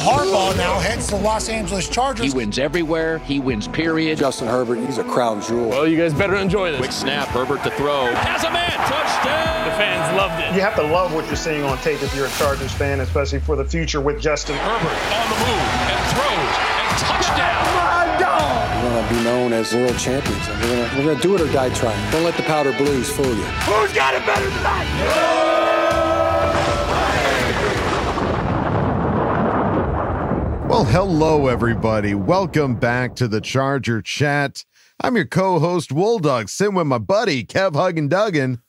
Harbaugh now heads to Los Angeles Chargers. He wins everywhere. He wins, period. Justin Herbert, he's a crown jewel. Well, you guys better enjoy this. Quick snap, Herbert to throw. Has a man, touchdown. The fans loved it. You have to love what you're seeing on tape if you're a Chargers fan, especially for the future with Justin Herbert on the move and throws and touchdown. We're going to be known as world champions. And we're going we're to do it or die trying. Don't let the powder blues fool you. Who's got it better tonight? Well, hello, everybody. Welcome back to the Charger Chat. I'm your co host, Wolldog, sitting with my buddy, Kev Huggin Duggan.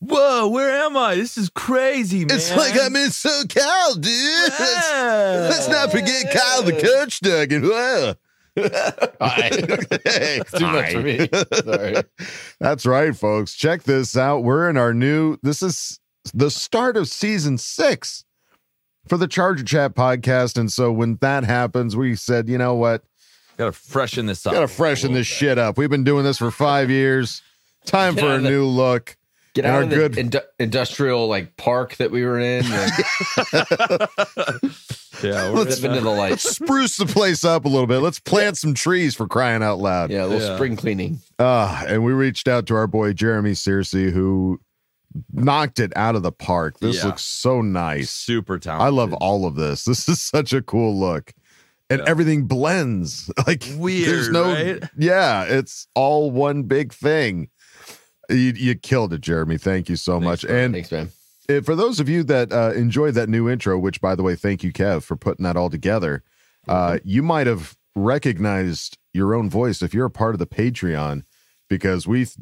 Whoa, where am I? This is crazy, man. It's like I'm in SoCal, dude. Yeah. Let's, let's not forget Kyle the coach, Duggan. Whoa. hey, too much for me. Sorry. That's right, folks. Check this out. We're in our new, this is the start of season six for the Charger Chat podcast. And so when that happens, we said, you know what? Gotta freshen this up. Gotta freshen this shit up. We've been doing this for five years. Time Get for a the- new look. Get And out our of the good indu- industrial like park that we were in. and Yeah, we're Let's into the light. spruce the place up a little bit. Let's plant some trees for crying out loud. Yeah, a little Yeah. spring cleaning. Uh, and we reached out to our boy Jeremy Searcy, who knocked it out of the park. This Yeah. looks so nice. super talented. I love all of this. This is such a cool look. And Yeah. everything blends. Like Weird, there's no right? Yeah, it's all one big thing. You, you killed it, Jeremy. Thank you so Thanks, much. bro. And Thanks, man. uh, for those of you that uh, enjoyed that new intro, which by the way, thank you, Kev, for putting that all together. Uh, you might have recognized your own voice if you're a part of the Patreon, because we th-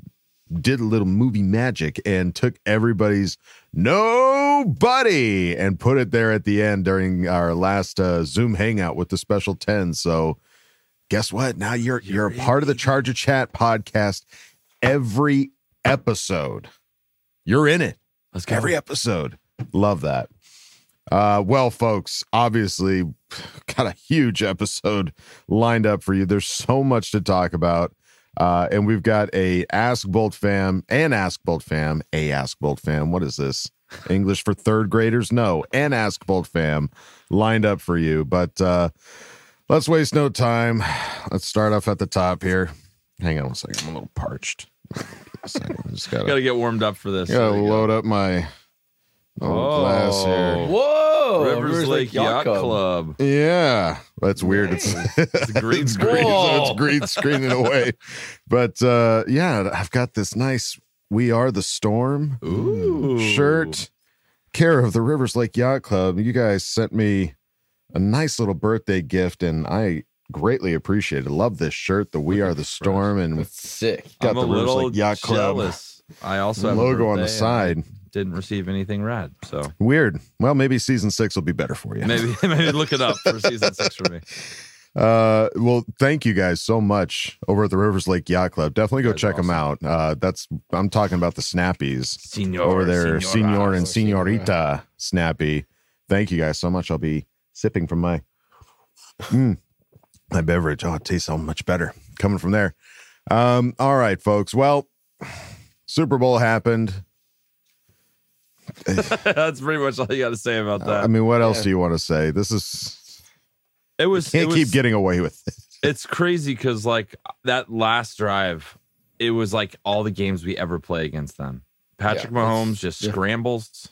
did a little movie magic and took everybody's nobody and put it there at the end during our last uh, Zoom hangout with the special 10. So guess what? Now you're you're a part of the Charger Chat podcast every episode. You're in it. Let's go. Every episode. Love that. Uh, well, folks, obviously, got a huge episode lined up for you. There's so much to talk about. Uh, and we've got a Ask Bolt fam, and Ask Bolt fam, a Ask Bolt fam. What is this? English for third graders? No, and Ask Bolt fam lined up for you. But uh, let's waste no time. Let's start off at the top here. Hang on one second. I'm a little parched. Second. Just gotta, Gotta get warmed up for this. gotta you go. load up my oh, glass here. Whoa, Rivers, Lake, Yacht Club. Yeah, that's weird. It's It's green it's screen. green, so Whoa. it's green screening away. But uh yeah, I've got this nice "We Are the Storm" Ooh. shirt, care of the Rivers Lake Yacht Club. You guys sent me a nice little birthday gift, and I greatly appreciate it. Love this shirt, the "We Look Are the the Storm," and That's sick. got I'm the a Rivers little Lake Yacht Club. I also have a logo on the birthday and side. Didn't receive anything rad, so Weird. Well, maybe season six will be better for you. maybe maybe look it up for season six for me. Uh, well, thank you guys so much over at the Rivers Lake Yacht Club. Definitely go check them out. Uh, that's I'm talking about the Snappies Senor over there, senora. Senor and Senora. Senorita Snappy. Thank you guys so much. I'll be sipping from my mm, my beverage. Oh, it tastes so much better coming from there. Um, all right, folks. Well, Super Bowl happened. That's pretty much all you got to say about uh, that. I mean, what else do you want to say? This is it was. can't it was keep getting away with it. it's crazy because like that last drive, it was like all the games we ever play against them. Patrick Yeah, Mahomes just yeah. scrambles,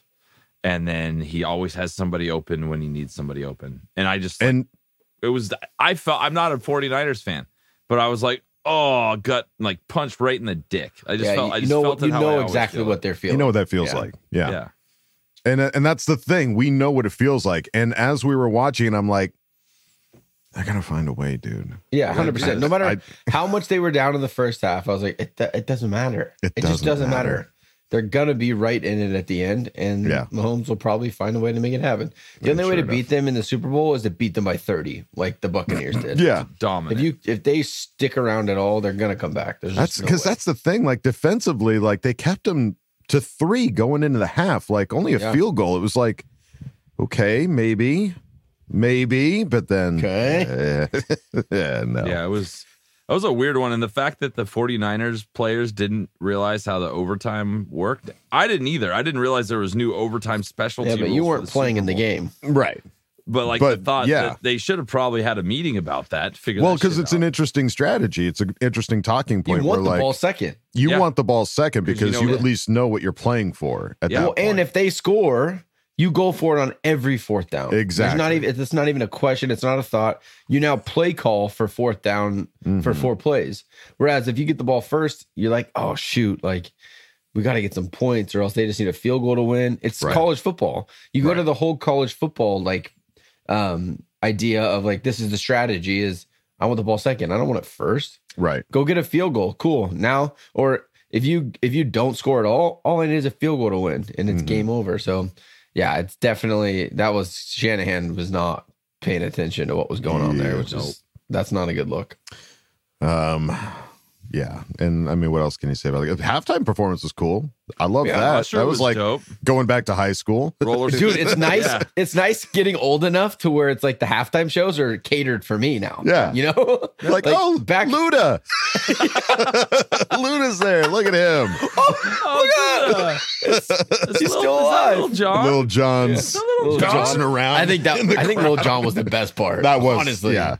and then he always has somebody open when he needs somebody open. And I just And it was I felt I'm not a 49ers fan, but I was like, oh, gut like punched right in the dick. I just yeah, felt you, I you just know, felt it you how I know exactly feel what they're feeling. you know what that feels Yeah. like. Yeah. Yeah. And uh, and that's the thing. We know what it feels like. And as we were watching, I'm like, I gotta find a way, dude. Yeah, hundred percent. No matter I- how much they were down in the first half, I was like, it, it doesn't matter. It It, just doesn't doesn't matter. matter. They're gonna be right in it at the end, and Yeah. Mahomes will probably find a way to make it happen. The only way sure to enough. beat them in the Super Bowl is to beat them by thirty, like the Buccaneers did. Yeah. Dominant. If you if they stick around at all, they're gonna come back. There's That's just no because that's the thing. Like defensively, like they kept them to three going into the half, like only a Yeah. field goal. It was like, okay, maybe, maybe, but then Okay. yeah, no. Yeah, it was that was a weird one. And the fact that the 49ers players didn't realize how the overtime worked. I didn't either. I didn't realize there was new overtime specialty. yeah, but you rules for weren't playing in the game. right. But like But, the thought yeah. that they should have probably had a meeting about that. Figure Well, because shit it's an interesting strategy. It's an interesting talking point. You want where the like ball second. you Yeah. want the ball second 'Cause you because know you, at least know what you're playing for at Yeah. that Well, point. and if they score, you go for it on every fourth down. There's Exactly. not even it's not even a question. It's not a thought. You now play call for fourth down Mm-hmm. for four plays. Whereas if you get the ball first, you're like, oh shoot, like we got to get some points, or else they just need a field goal to win. It's Right. college football. You go to the whole college football like um idea of like this is the strategy is I want the ball second. I don't want it first right. go get a field goal. Cool. Now, or if you if you don't score at all, all I need is a field goal to win, and it's Mhm. game over. So, yeah, it's definitely that was Shanahan was not paying attention to what was going on there, which is that's not a good look. Um, yeah, and I mean, what else can you say about it? Halftime performance was cool. I love Yeah, that. Usher that was, like dope. going back to high school. Roller Dude, it's nice. Yeah. It's nice getting old enough to where it's like the halftime shows are catered for me now. Yeah. you know, like, oh, back Luda. Luda's there. Look at him. Oh, oh, oh He's Little- still is that alive. Little John. Little John's Little John. bouncing around. I think that in the I think crowd. Lil Jon was the best part. That was honestly, yeah.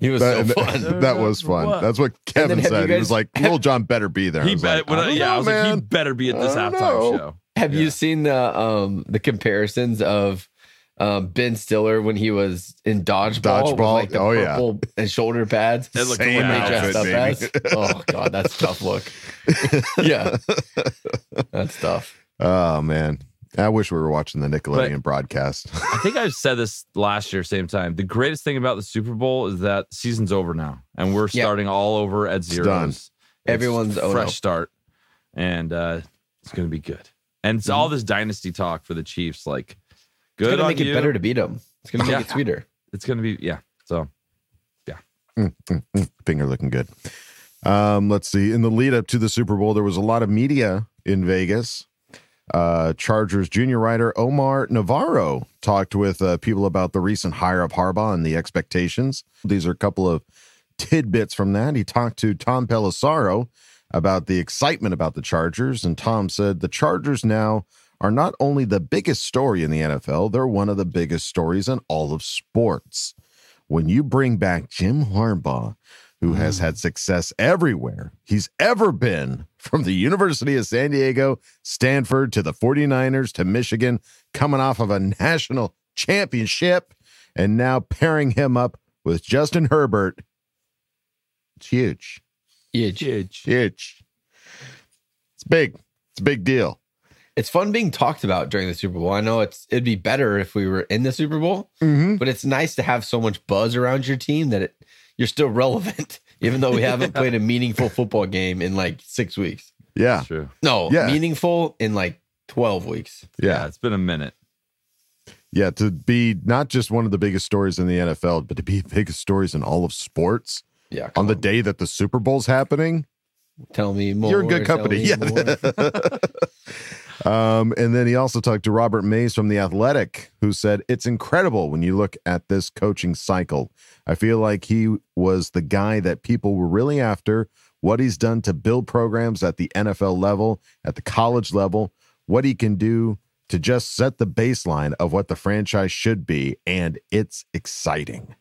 He was That, so fun. that was fun. What? That's what Kevin have you said. he was like, "Little John better be there." He was bet. like, when I- I don't yeah, I know, was like, he better be at this halftime know. show. Have Yeah. you seen the um the comparisons of um Ben Stiller when he was in dodgeball? with, like the Oh, yeah. purple and shoulder pads. It looked Same when they dressed up outfit, as. Oh god, that's tough look. yeah, that's tough. Oh man, I wish we were watching the Nickelodeon broadcast. I think I've said this last year, same time. The greatest thing about the Super Bowl is that season's over now, and we're Yeah. starting all over at zero. done. It's Everyone's fresh oh, start, and uh, it's going to be good. And it's all this dynasty talk for the Chiefs, like good It's gonna on make it better to beat them. It's gonna make Yeah. it sweeter. It's going to be yeah. So yeah. Finger looking good. Um, let's see. In the lead up to the Super Bowl, there was a lot of media in Vegas. Uh, Chargers junior writer Omar Navarro talked with uh, people about the recent hire of Harbaugh and the expectations. These are a couple of tidbits from that. He talked to Tom Pelissero about the excitement about the Chargers, and Tom said the Chargers now are not only the biggest story in the NFL, they're one of the biggest stories in all of sports. When you bring back Jim Harbaugh, who has had success everywhere he's ever been, from the University of San Diego, Stanford, to the 49ers, to Michigan, coming off of a national championship, and now pairing him up with Justin Herbert, it's huge. Huge. Huge. It's big. It's a big deal. It's fun being talked about during the Super Bowl. I know it's it'd be better if we were in the Super Bowl, Mm-hmm. but it's nice to have so much buzz around your team that it, you're still relevant, even though we haven't played a meaningful football game in like six weeks. Yeah. it's true. No, Yeah. meaningful in like twelve weeks. Yeah, Yeah. it's been a minute. Yeah. To be not just one of the biggest stories in the NFL, but to be the biggest stories in all of sports Yeah, on come the day that the Super Bowl's happening. tell me more. You're in good company. Yeah. More. um, and then he also talked to Robert Mays from The Athletic, who said, It's incredible when you look at this coaching cycle. I feel like he was the guy that people were really after, what he's done to build programs at the NFL level, at the college level, what he can do to just set the baseline of what the franchise should be. And it's exciting.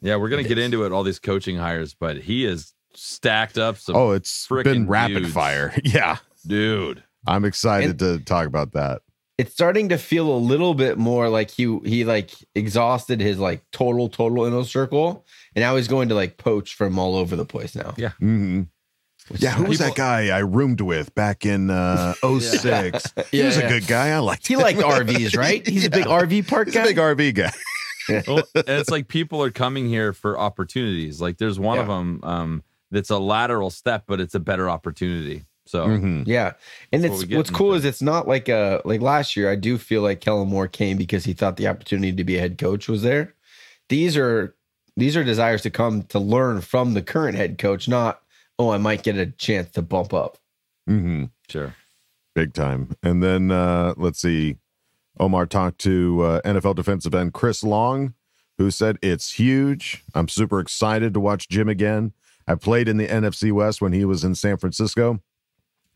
Yeah, we're gonna get into it. All these coaching hires, but he has stacked up some. Oh, it's been rapid dudes. fire. Yeah. dude. I'm excited And- to talk about that. it's starting to feel a little bit more like he he like exhausted his like total total inner circle, and now he's going to like poach from all over the place now. Yeah. hmm Yeah, who was that guy I roomed with back in uh 06? He Yeah, was yeah. a good guy. I liked He him. liked RVs, right? He's a big RV park He's a guy. big RV guy. well, and it's like people are coming here for opportunities. Like there's one of them um, that's a lateral step, but it's a better opportunity. So Mhm. Yeah, and That's what it's we what's cool is it's not like uh like last year. I do feel like Kellen Moore came because he thought the opportunity to be a head coach was there. These are these are desires to come to learn from the current head coach, not oh I might get a chance to bump up. Mm-hmm. sure. Big time. And then uh let's see. Omar talked to uh, NFL defensive end Chris Long, who said it's huge. I'm super excited to watch Jim again. I played in the NFC West when he was in San Francisco.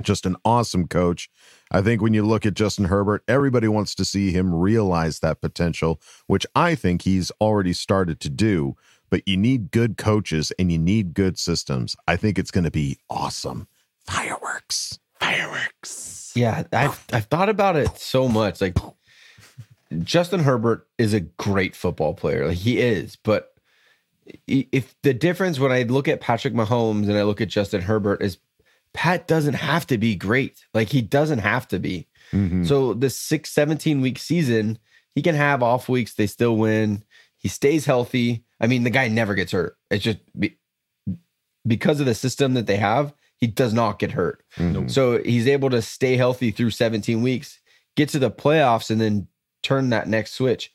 Just an awesome coach. I think when you look at Justin Herbert, everybody wants to see him realize that potential, which I think he's already started to do. But you need good coaches and you need good systems. I think it's going to be awesome. Fireworks. Fireworks. Yeah, I've I've thought about it so much. Like Justin Herbert is a great football player. Like he is, but if the difference when I look at Patrick Mahomes and I look at Justin Herbert is Pat doesn't have to be great. Like he doesn't have to be. Mhm. So the six, 17 week season, he can have off weeks, they still win. He stays healthy. I mean, the guy never gets hurt. It's just be, because of the system that they have, he does not get hurt. Mhm. So he's able to stay healthy through 17 weeks, get to the playoffs, and then turn that next switch.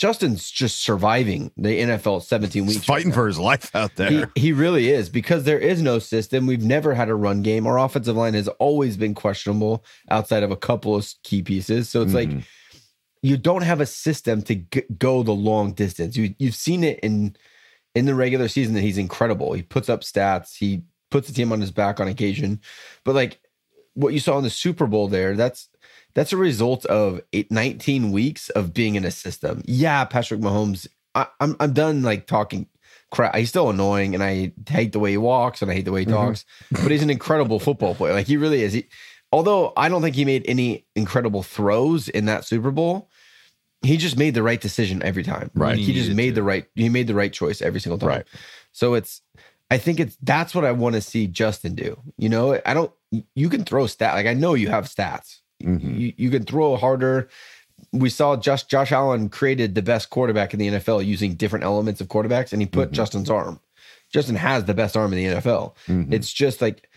Justin's just surviving the NFL 17 He's weeks. fighting right for his life out now. He, there. he really is because there is no system. We've never had a run game. Our offensive line has always been questionable outside of a couple of key pieces. So it's like Mhm. you don't have a system to g- go the long distance. You you've seen it in in the regular season that he's incredible. He puts up stats. He puts the team on his back on occasion. But like what you saw in the Super Bowl there, that's that's a result of eight, 19 weeks of being in a system. Yeah, Patrick Mahomes. I, I'm I'm done like talking crap. He's still annoying, and I hate the way he walks, and I hate the way he mm-hmm. talks. But he's an incredible football player. Like he really is. He, although I don't think he made any incredible throws in that Super Bowl, he just made the right decision every time. Right. He, He just made to. the right. He made the right choice every single time. Right. So it's. I think it's that's what I want to see Justin do. You know, I don't. You can throw stat. Like I know you have stats. Mhm. You, you can throw harder. We saw just Josh Allen created the best quarterback in the NFL using different elements of quarterbacks, and he put Justin's arm. Justin has the best arm in the NFL. Mhm. It's just like,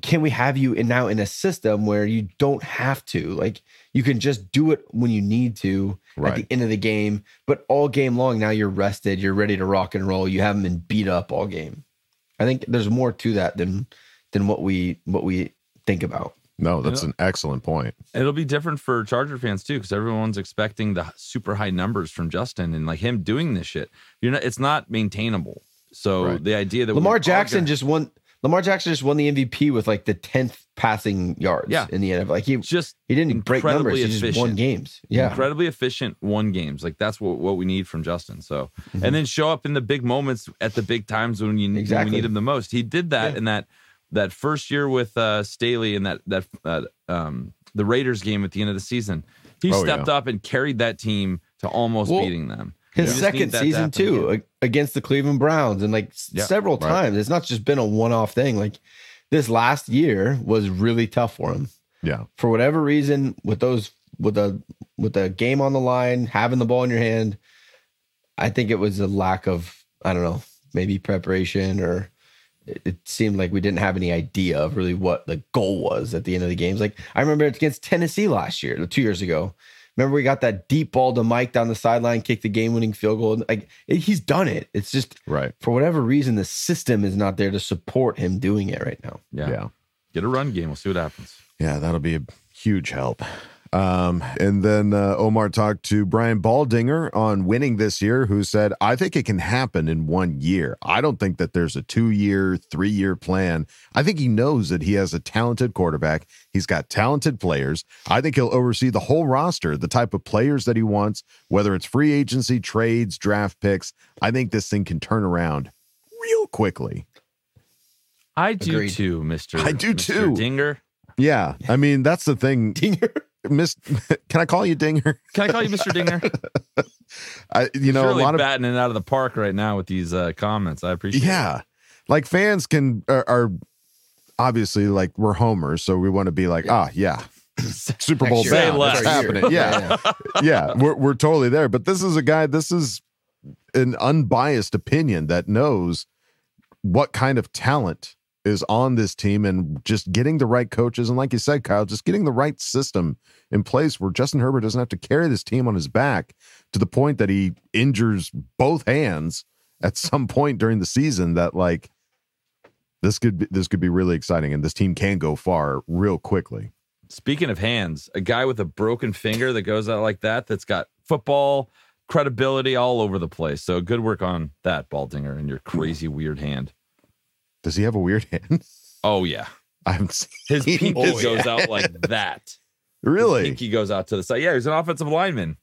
can we have you in now in a system where you don't have to? Like you can just do it when you need to at the end of the game, but all game long now you're rested, you're ready to rock and roll. You haven't been beat up all game. I think there's more to that than than what we what we think about. No, that's an excellent point. It'll be different for Charger fans too, because everyone's expecting the super high numbers from Justin and like him doing this shit. You're not. It's not maintainable. So Right. the idea that Lamar Jackson gonna- just won. Lamar Jackson just won the MVP with like the tenth passing yards. Yeah. in the NFL. Like he just he didn't break numbers. incredibly He just won games. Yeah, incredibly efficient one games. Like that's what, what we need from Justin. So Mm-hmm. and then show up in the big moments at the big times when you when Exactly. we need him the most. He did that Yeah. in that that first year with uh Staley and that that uh, um the Raiders game at the end of the season. He Oh, stepped yeah. up and carried that team to almost Well, beating them. his We second need that to season too again. against the Cleveland Browns, and like Yeah, several right. times. It's not just been a one off thing. Like this last year was really tough for him Yeah. for whatever reason. With those with a with a game on the line, having the ball in your hand, I think it was a lack of I don't know maybe preparation or. It it seemed like we didn't have any idea of really what the goal was at the end of the games. Like I remember it's against Tennessee last year, two years ago. Remember we got that deep ball to Mike down the sideline, kicked the game-winning field goal. Like it- he's done it. It's just Right. for whatever reason the system is not there to support him doing it right now. Yeah. Yeah. Get a run game. We'll see what happens. Yeah, that'll be a huge help. Um, and then uh, Omar talked to Brian Baldinger on winning this year, who said, I think it can happen in one year. I don't think that there's a two year, three year plan. I think he knows that he has a talented quarterback. He's got talented players. I think he'll oversee the whole roster, the type of players that he wants, whether it's free agency, trades, draft picks. I think this thing can turn around real quickly. I do Agreed. too, Mr. I do Mr. too. Dinger. Yeah. I mean, that's the thing. Dinger. Miss, can I call you Dinger? Can I call you Mr. Dinger? I, you know, really a lot of batting it out of the park right now with these uh, comments. I appreciate. yeah, like fans can are, are obviously like we're homers, so we want to be like, ah, yeah, Super Bowl bound. It's happening. Yeah, yeah, we're we're totally there. But this is a guy. This is an unbiased opinion that knows what kind of talent is on this team and just getting the right coaches and like you said Kyle just getting the right system in place where Justin Herbert doesn't have to carry this team on his back to the point that he injures both hands at some point during the season that like this could be this could be really exciting and this team can go far real quickly. Speaking of hands, a guy with a broken finger that goes out like that, that's got football credibility all over the place. So good work on that, Baldinger, and your crazy weird hand. Does he have a weird hand? Oh yeah, I haven't seen his pinky his goes out like that. Really? Pinky goes out to the side. Yeah, he's an offensive lineman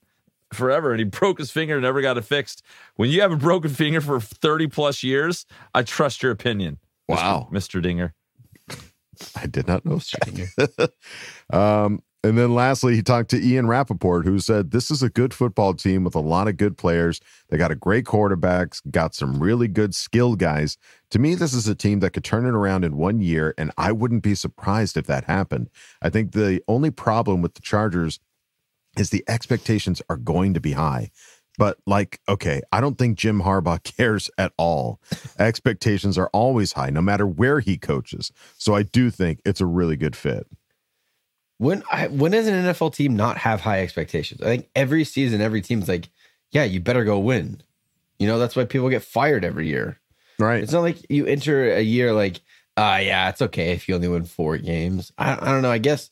forever, and he broke his finger, and never got it fixed. When you have a broken finger for thirty plus years, I trust your opinion. Wow. Mr. Dinger. I did not know that. um, and then lastly, he talked to Ian Rapoport, who said, This is a good football team with a lot of good players. They got a great quarterback, got some really good skilled guys. To me, this is a team that could turn it around in one year, and I wouldn't be surprised if that happened. I think the only problem with the Chargers is the expectations are going to be high. But like, okay, I don't think Jim Harbaugh cares at all. Expectations are always high, no matter where he coaches. So I do think it's a really good fit. When I, when does an NFL team not have high expectations? I think every season, every team's like, yeah, you better go win. You know, that's why people get fired every year. Right. It's not like you enter a year like, ah, yeah, it's okay if you only win four games. I, I don't know. I guess,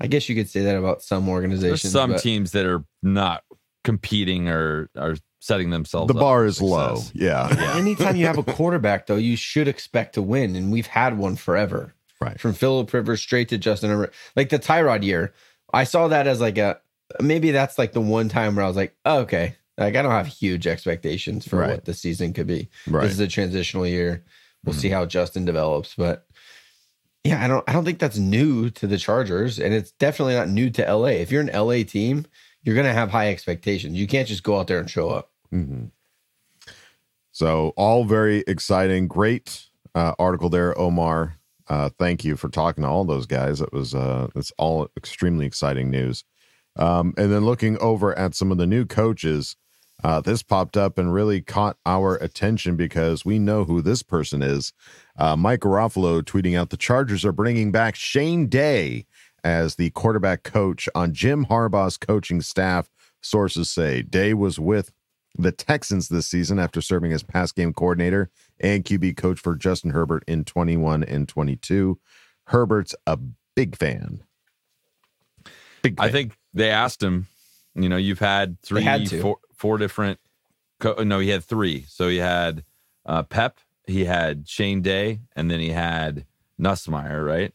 I guess you could say that about some organizations. There's some but- teams that are not competing or are setting themselves. The up bar for is low. success. Yeah. Anytime you have a quarterback, though, you should expect to win, and we've had one forever. Right. From Philip Rivers straight to Justin Herbert, like the Tyrod year, I saw that as like a maybe that's like the one time where I was like, oh, okay, like I don't have huge expectations for Right. what the season could be. Right. This is a transitional year. We'll see how Justin develops, but yeah, I don't I don't think that's new to the Chargers, and it's definitely not new to LA. If you're an LA team, you're gonna have high expectations. You can't just go out there and show up. Mhm. So all very exciting. Great uh, article there, Omar. Uh, thank you for talking to all those guys. It was uh, it's all extremely exciting news. Um, and then looking over at some of the new coaches, uh, this popped up and really caught our attention because we know who this person is. Uh, Mike Garafolo tweeting out the Chargers are bringing back Shane Day as the quarterback coach on Jim Harbaugh's coaching staff. Sources say Day was with the Texans this season after serving as pass game coordinator and QB coach for Justin Herbert in 21 and 22. Herbert's a big fan. Big I think they asked him. You know, you've had three, had four, four different. Co- no, he had three. So he had uh, Pep, he had Shane Day, and then he had Nussmeier, right?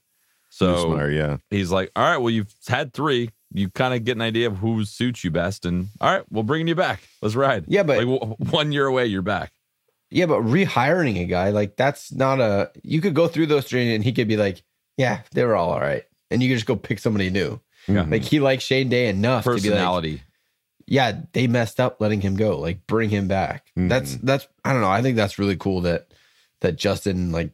So Nussmeier, yeah. he's like, "All right, well, you've had three. You kind of get an idea of who suits you best, and all right, we're bringing you back. Let's ride." Yeah, but- like, w- one year away, you're back. Yeah, but rehiring a guy like that's not a. You could go through those three and he could be like, "Yeah, they were all all right," and you could just go pick somebody new. Yeah. Like he likes Shane Day enough to be like, Personality. "Yeah, they messed up letting him go. Like bring him back." Mhm. That's that's I don't know. I think that's really cool that that Justin like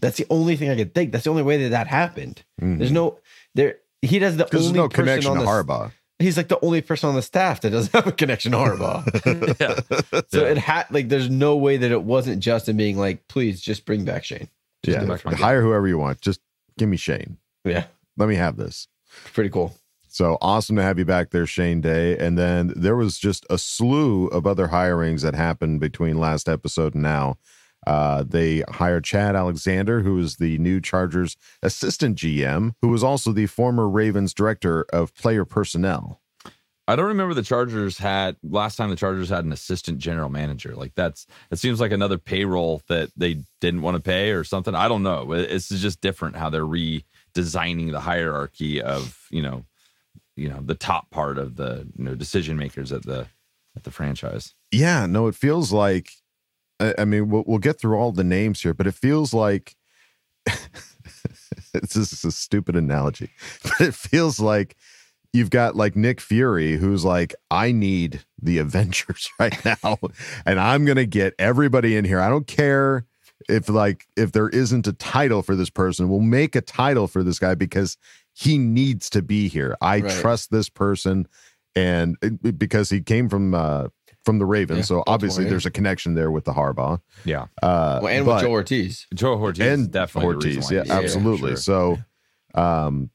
that's the only thing I could think. That's the only way that that happened. Mhm. There's no there. He does the only there's no person connection on to the, Harbaugh. He's like the only person on the staff that doesn't have a connection to Harbaugh. yeah. So Yeah. it had like there's no way that it wasn't Justin being like, please just bring back Shane. Just Yeah. for. Hire whoever you want. Just give me Shane. Yeah. Let me have this. Pretty cool. So awesome to have you back there, Shane Day. And then there was just a slew of other hirings that happened between last episode and now. Uh, they hired Chad Alexander, who is the new Chargers assistant GM, who was also the former Ravens director of player personnel. I don't remember the Chargers had last time the Chargers had an assistant general manager. Like that's it seems like another payroll that they didn't want to pay or something. I don't know. It- It's just different how they're redesigning the hierarchy of you know, you know the top part of the you know decision makers at the at the franchise. Yeah, no, it feels like. I, I mean, we'll, we'll get through all the names here, but it feels like this is a stupid analogy, but it feels like you've got like Nick Fury, who's like, I need the Avengers right now, and I'm gonna get everybody in here. I don't care if like if there isn't a title for this person. We'll make a title for this guy because he needs to be here. I Right. trust this person, and it- because he came from uh from the Ravens, Yeah, so Baltimore, obviously yeah. there's a connection there with the Harbaugh. Yeah. Uh, Well, and but- with Joe Hortiz. Joe Hortiz and definitely the reason Hortiz. why Yeah, he's here, absolutely. sure. So, um,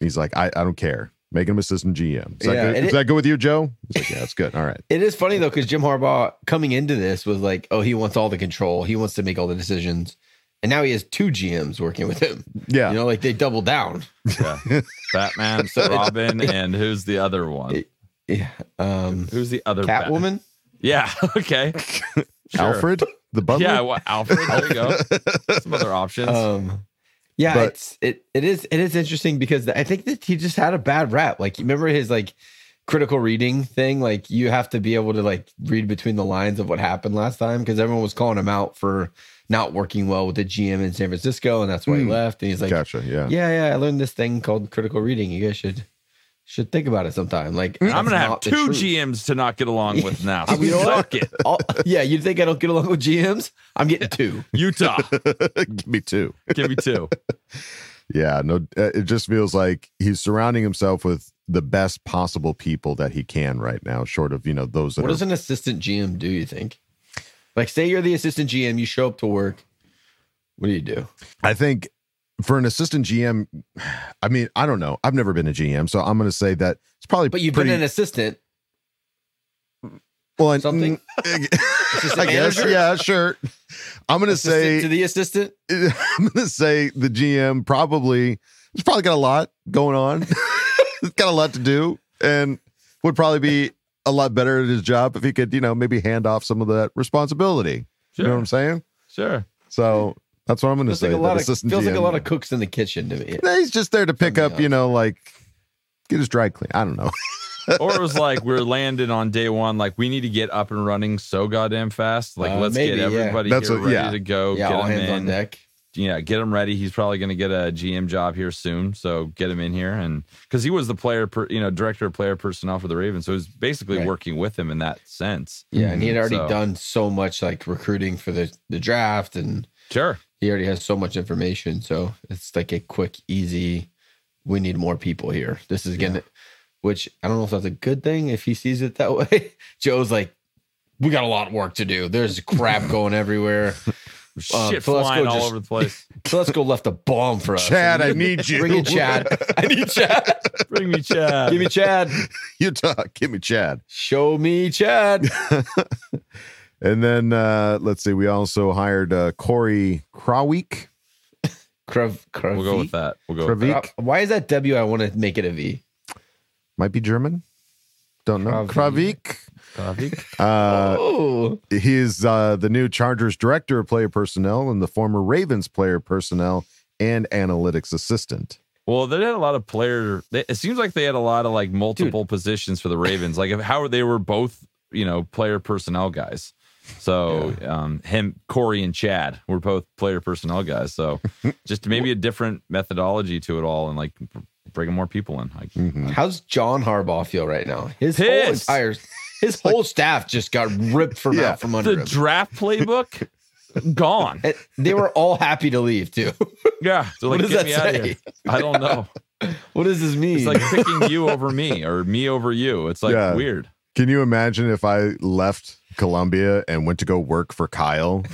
he's like, I, I don't care. Make him assistant GM. Is that, Yeah, good? Is it- that good with you, Joe? He's like, yeah, that's good. All right. It is funny though, because Jim Harbaugh coming into this was like, oh, he wants all the control. He wants to make all the decisions. And now he has two GMs working with him. Yeah. You know, like they double down. Yeah. Batman, so Robin, and who's the other one? Yeah. Um, Who's the other Bat- Catwoman? Yeah. Okay. Sure. Alfred, the butler. Yeah. Well, Alfred. There you go. Some other options. Um, yeah, But- it's it it is it is interesting because I think that he just had a bad rap. Like, remember his like critical reading thing? Like, you have to be able to like read between the lines of what happened last time because everyone was calling him out for not working well with the GM in San Francisco, and that's why he Hmm. left. And he's like, gotcha. Yeah. yeah, yeah, I learned this thing called critical reading. You guys should should think about it sometime. Like, I'm gonna have two. GMs to not get along with now. I mean, you know? Suck it, All- yeah, you think I don't get along with GMs? I'm getting two. Utah. Give me two. Give me two. Yeah. No, uh, it just feels like he's surrounding himself with the best possible people that he can right now, short of, you know, those that What are. does an assistant GM do? You think? Like, say you're the assistant GM, you show up to work. What do you do? I think for an assistant GM, I mean, I don't know. I've never been a GM, so I'm going to say that it's probably But you've pretty, been an assistant. well, and- something? I guess, manager? yeah, sure. I'm going to say to the assistant. I'm gonna say the GM probably he's probably got a lot going on. he's got a lot to do and would probably be a lot better at his job if he could, you know, maybe hand off some of that responsibility. You know what I'm saying? Sure. So that's what I'm gonna Feels say. like a that lot of assistant feels like a lot of cooks in the kitchen to me. Nah, he's just there to pick Something up, you know, like get his dry clean. I don't know. or it was like we're landing on day one, like we need to get up and running so goddamn fast. Like Uh, let's maybe, get yeah. everybody That's here what- ready yeah. to go. Yeah, get all him hands in. on deck. Yeah, get him ready. He's probably going to get a GM job here soon. So get him in here, and because he was the player, per, you know, director of player personnel for the Ravens, so he's basically Right. working with him in that sense. Yeah, and he had already So- done so much like recruiting for the the draft, and Sure. He already has so much information. So it's like a quick, easy. We need more people here. This is gonna, which I don't know if that's a good thing if he sees it that way. Joe's like, we got a lot of work to do. There's crap going everywhere. Um, Shit so let's flying go all just- over the place. So let's go left a bomb for us. Chad, I need you. Bring in Chad. I need Chad. Bring me Chad. Give me Chad. you talk, give me Chad. Show me Chad. And then uh let's see, we also hired uh Corey Krawick. Krav, Krav We'll go with that. We'll go with that. Why is that W? I want to make it a V. Might be German. Don't know. Krawick. Kravik. Uh Oh, He's uh, the new Chargers director of player personnel and the former Ravens player personnel and analytics assistant. Well, they had a lot of player. they- It seems like they had a lot of like multiple positions for the Ravens. Like if, how they were both, you know, player personnel guys. So um, him, Corey, and Chad were both player personnel guys. So just maybe a different methodology to it all, and like bringing more people in. Like, how's John Harbaugh feel right now? His whole entire, his whole staff just got ripped from Yeah. out from under the him. draft playbook gone. And they were all happy to leave too. Yeah. So like, What does get that me out of say? here. I don't know. what does this mean? It's like picking you over me or me over you. It's like Yeah. weird. Can you imagine if I left Columbia and went to go work for Kyle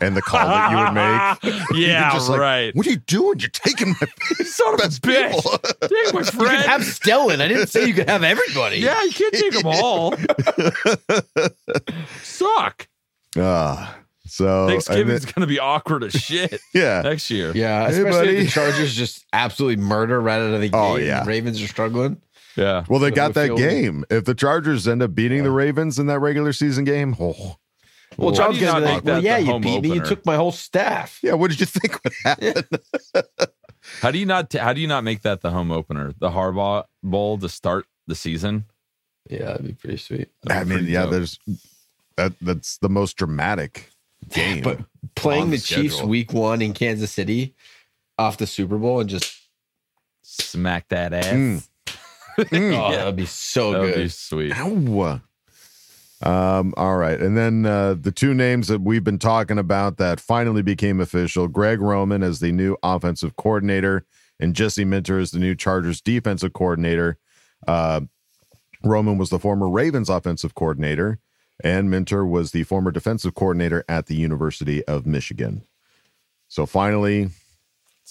and the call that you would make? You'd Yeah, just like, right. what are you doing? You're taking my Son of a best bitch. people. Take my you friend. can have Stellan. I didn't say you could have everybody. Yeah, you can't take them all. Suck. Ah, so and Thanksgiving's then- gonna be awkward as shit yeah, next year. Yeah, Hey, especially buddy. if the Chargers just absolutely murder right out of the gate. Oh, yeah. the Ravens are struggling. Yeah. Well, they With got that field. game. If the Chargers end up beating the Ravens in that regular season game, oh, Well, Well, John's gonna be make like, well, yeah, the you home beat me. You took my whole staff. yeah. What did you think would happen? How do you not how do you not make that the home opener? The Harbaugh Bowl to start the season? Yeah, that'd be pretty sweet. I mean, pretty yeah, dope. there's that. That's the most dramatic game. But playing the the Chiefs week one in Kansas City off the Super Bowl and just Smack that ass. Mm. Oh, that would be so that would good. be sweet. Ow. Um, all right. And then uh, the two names that we've been talking about that finally became official Greg Roman as the new offensive coordinator and Jesse Minter as the new Chargers defensive coordinator. Uh, Roman was the former Ravens offensive coordinator, and Minter was the former defensive coordinator at the University of Michigan. So finally,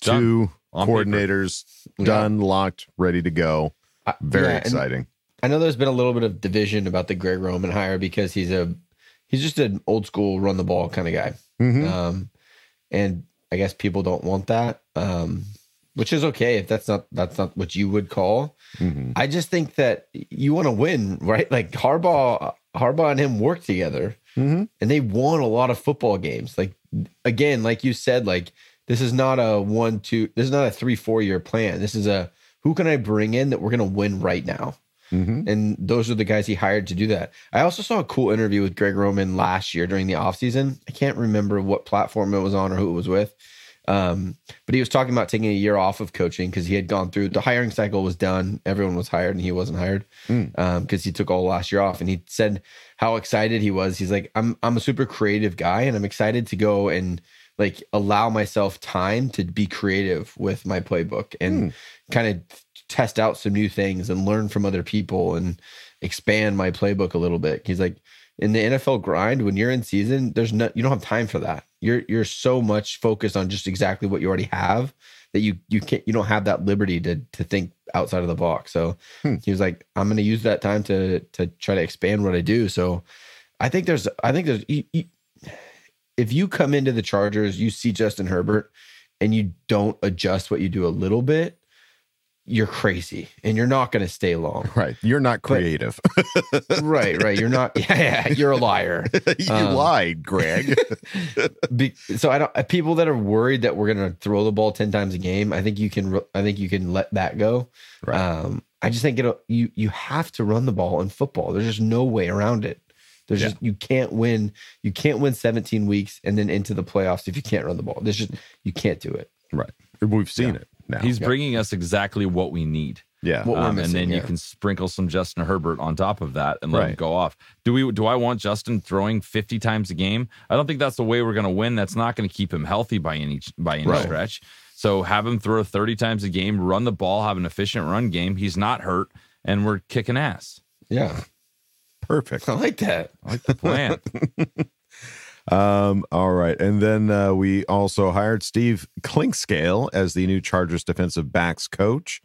done. two On paper. coordinators done, locked, ready to go. Very yeah, exciting. I know there's been a little bit of division about the Greg Roman hire because he's a he's just an old school run the ball kind of guy. Mhm. Um, and I guess people don't want that. Um, which is okay if that's not that's not what you would call. Mhm. I just think that you want to win, right? Like Harbaugh, Harbaugh and him work together, Mhm. and they won a lot of football games. Like again, like you said, like this is not a one, two, this is not a three, four year plan. This is a who can I bring in that we're gonna win right now. Mhm. And those are the guys he hired to do that. I also saw a cool interview with Greg Roman last year during the offseason. I can't remember what platform it was on or who it was with. Um, but he was talking about taking a year off of coaching because he had gone through the hiring cycle was done. Everyone was hired and he wasn't hired because he took all last year off. And he said how excited he was. He's like, I'm I'm a super creative guy and I'm excited to go and like allow myself time to be creative with my playbook and hmm. kind of test out some new things and learn from other people and expand my playbook a little bit. He's like, in the NFL grind, when you're in season, there's no you don't have time for that. You're you're so much focused on just exactly what you already have that you you can't you don't have that liberty to to think outside of the box. So hmm. he was like, I'm going to use that time to to try to expand what I do. So I think there's I think there's you- you- if you come into the Chargers, you see Justin Herbert, and you don't adjust what you do a little bit, you're crazy, and you're not going to stay long. Right. You're not creative. right, right. You're not. Yeah, yeah you're a liar. you Um, lied, Greg. Be, so I don't. uh, People that are worried that we're going to throw the ball ten times a game, I think you can. I think you can let that go. Right. Um, I just think it'll, You you have to run the ball in football. There's just no way around it. There's Yeah. just you can't win. You can't win 17 weeks and then into the playoffs if you can't run the ball. There's just you can't do it. right. We've seen it now. He's bringing us exactly what we need. yeah. What we're Um, and missing, then you can sprinkle some Justin Herbert on top of that and let him go off. Do we? Do I want Justin throwing fifty times a game? I don't think that's the way we're going to win. That's not going to keep him healthy by any by any Right. stretch. So have him throw thirty times a game, run the ball, have an efficient run game. He's not hurt, and we're kicking ass. Yeah, Perfect. I like that. I like the plan. Um, all right. And then uh, we also hired Steve Clinkscale as the new Chargers defensive backs coach,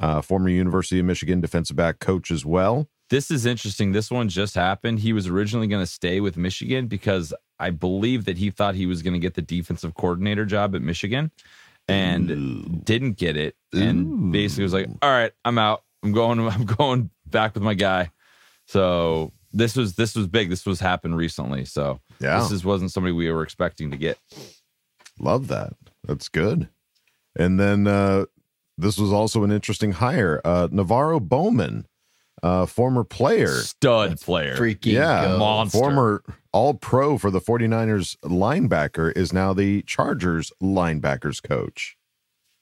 uh, former University of Michigan defensive back coach as well. This is interesting. This one just happened. He was originally going to stay with Michigan because I believe that he thought he was going to get the defensive coordinator job at Michigan and didn't get it. And basically was like, "All right, I'm out. I'm going I'm going back with my guy." So, this was this was big. This was happened recently. So, Yeah. this is wasn't somebody we were expecting to get. Love that. That's good. And then uh, this was also an interesting hire. Uh, NaVorro Bowman, uh, former player. Stud player. Freaking Yeah. Monster. former all pro for the 49ers linebacker is now the Chargers linebackers coach.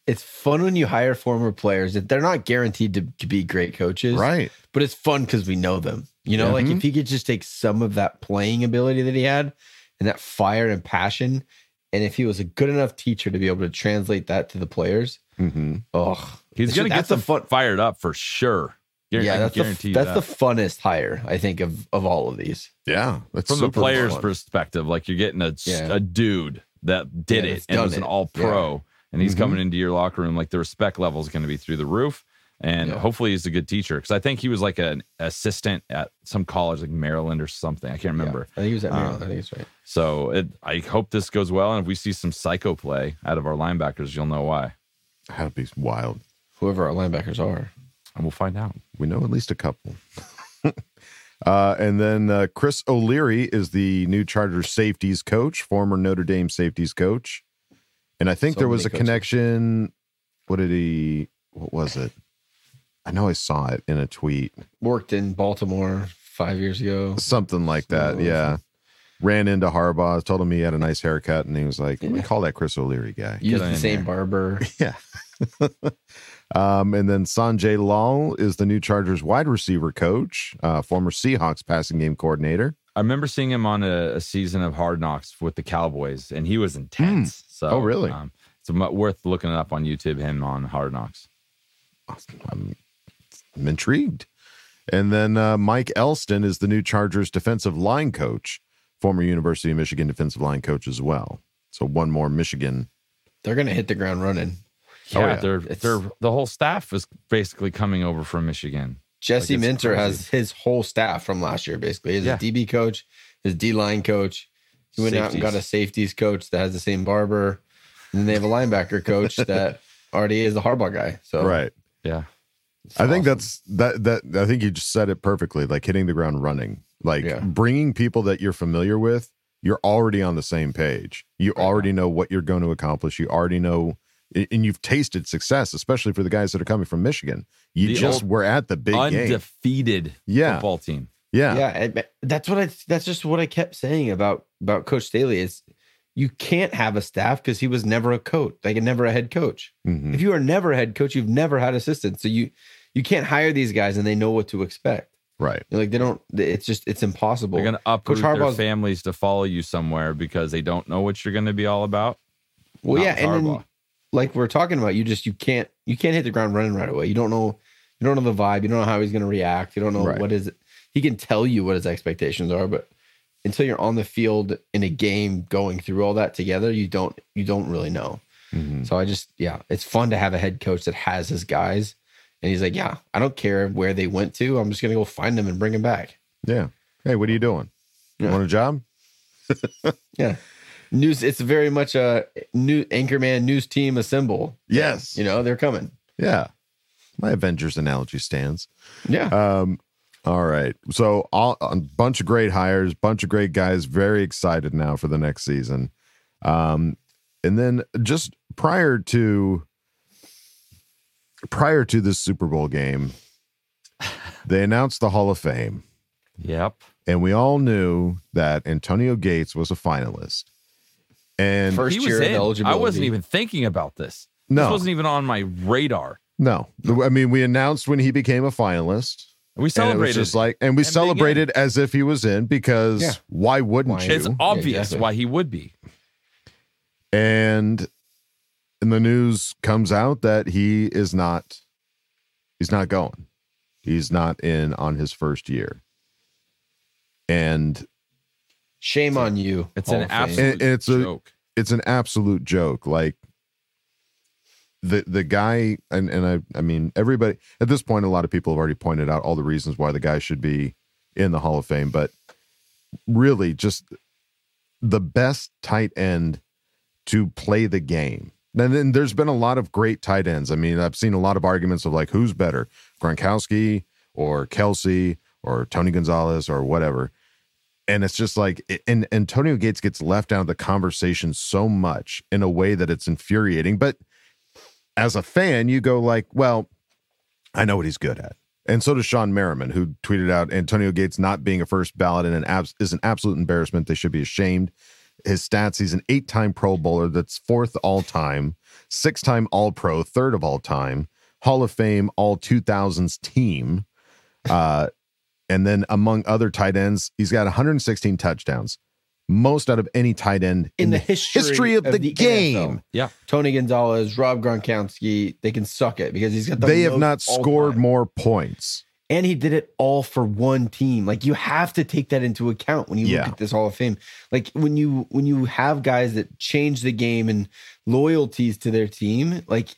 It's fun when you hire former players that they're not guaranteed to, to be great coaches, Right. But it's fun because we know them. You know, Yeah. like if he could just take some of that playing ability that he had and that fire and passion, and if he was a good enough teacher to be able to translate that to the players, Mm-hmm. oh, He's going to get that's them fired up for sure. Guar- yeah, can that's guarantee the you that's that. the funnest hire I think of of all of these. Yeah. That's from the player's fun. perspective, like you're getting a, Yeah. a dude that did Yeah, it and done was an all pro, and he's Mhm. coming into your locker room. Like the respect level is going to be through the roof, and Yeah. hopefully he's a good teacher because I think he was like an assistant at some college, like Maryland or something. I can't remember. Yeah, I think he was at Maryland. Um, I think he's right. So it, I hope this goes well, and if we see some psycho play out of our linebackers, you'll know why, That'd be wild. Whoever our linebackers are. and we'll find out. We know at least a couple. uh, and then uh, Chris O'Leary is the new Chargers safeties coach, former Notre Dame safeties coach. And I think So there was a coaches. connection. What did he, what was it? I know I saw it in a tweet, Worked in Baltimore five years ago. something like that. So- Yeah. Ran into Harbaugh, told him he had a nice haircut, and he was like, let me call that Chris O'Leary guy. Used on the same there. barber. Yeah. Um, and then Sanjay Lal is the new Chargers wide receiver coach, uh, former Seahawks passing game coordinator. I remember seeing him on a, a season of Hard Knocks with the Cowboys, and he was intense. So, Oh, really? Um, it's mu- worth looking it up on YouTube. Him on Hard Knocks. I'm, I'm intrigued. And then uh, Mike Elston is the new Chargers defensive line coach, former University of Michigan defensive line coach as well. So one more Michigan. They're gonna hit the ground running. Yeah, yeah. they're It's- they're the whole staff is basically coming over from Michigan. Jesse Like, Minter crazy. has his whole staff from last year, basically. His Yeah. DB coach, his D line coach. He went out and got a Safeties. safeties coach that has the same barber. And then they have a linebacker coach that already is the Harbaugh guy. So Right. Yeah, it's I think that's that that I think you just said it perfectly, like hitting the ground running. Like Yeah. bringing people that you're familiar with, you're already on the same page. You already know what you're going to accomplish. You already know and you've tasted success, especially for the guys that are coming from Michigan. You The just were at the big game. undefeated Yeah. football team. Yeah. yeah, that's what I that's just what I kept saying about about Coach Staley is you can't have a staff because he was never a coach, like never a head coach. Mhm. If you are never a head coach, you've never had assistants. So you you can't hire these guys and they know what to expect. Right. Like they don't. It's just it's impossible. They're going to uproot Coach their families to follow you somewhere because they don't know what you're going to be all about. Well, Not yeah, with and then, like we're talking about, you just you can't you can't hit the ground running right away. You don't know you don't know the vibe. You don't know how he's going to react. You don't know Right. what is. He can tell you what his expectations are, but until you're on the field in a game going through all that together, you don't you don't really know. Mhm. So I just yeah, it's fun to have a head coach that has his guys, and he's like, yeah, I don't care where they went to. I'm just gonna go find them and bring them back. Yeah. Hey, what are you doing? You Yeah. want a job? Yeah. News. It's very much a new Anchorman news team assemble. Yes. You know they're coming. Yeah. My Avengers analogy stands. Yeah. Um, all right. So all, a bunch of great hires, bunch of great guys, very excited now for the next season. Um, and then just prior to prior to this Super Bowl game, they announced the Hall of Fame. Yep. And we all knew that Antonio Gates was a finalist. And First he was year of in. I wasn't even thinking about this. No. This wasn't even on my radar. no, I mean, we announced when he became a finalist. We And it was just like, and we him being celebrated as if he was in because Yeah. why wouldn't Why? you? it's obvious exactly. why he would be. and and the news comes out that he is not he's not going he's not in on his first year and Shame on you. It's an absolute And it's a- joke. it's an absolute joke like the the guy and and I I mean everybody at this point a lot of people have already pointed out all the reasons why the guy should be in the Hall of Fame but really just the best tight end to play the game. And then there's been a lot of great tight ends. I mean, I've seen a lot of arguments of like who's better, Gronkowski or Kelce or Tony Gonzalez or whatever. And it's just like, and Antonio Gates gets left out of the conversation so much in a way that it's infuriating. But as a fan, you go like, well, I know what he's good at. And so does Shawne Merriman, who tweeted out Antonio Gates not being a first ballot and an abs- is an absolute embarrassment. They should be ashamed. His stats: he's an eight-time Pro Bowler, that's fourth all time, six-time All Pro, third of all time, Hall of Fame All 2000s team. Uh, and then among other tight ends, he's got 116 touchdowns, most out of any tight end in the history, of, the, game. NFL. Yeah. Tony Gonzalez, Rob Gronkowski, they can suck it because he's got the They have not scored time. more points. and he did it all for one team. Like you have to take that into account when you Yeah. look at this Hall of Fame. Like when you when you have guys that change the game and loyalties to their team, like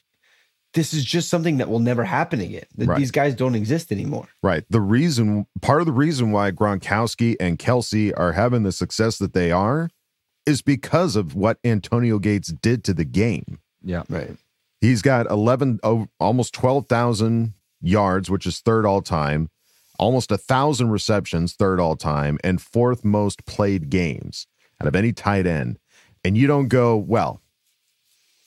this is just something that will never happen again. That Right. These guys don't exist anymore. Right. The reason, part of the reason why Gronkowski and Kelce are having the success that they are is because of what Antonio Gates did to the game. Yeah. Right. He's got 11, oh, almost 12,000 yards, which is third all time, almost a thousand receptions, third all time, and fourth most played games out of any tight end. And you don't go, well,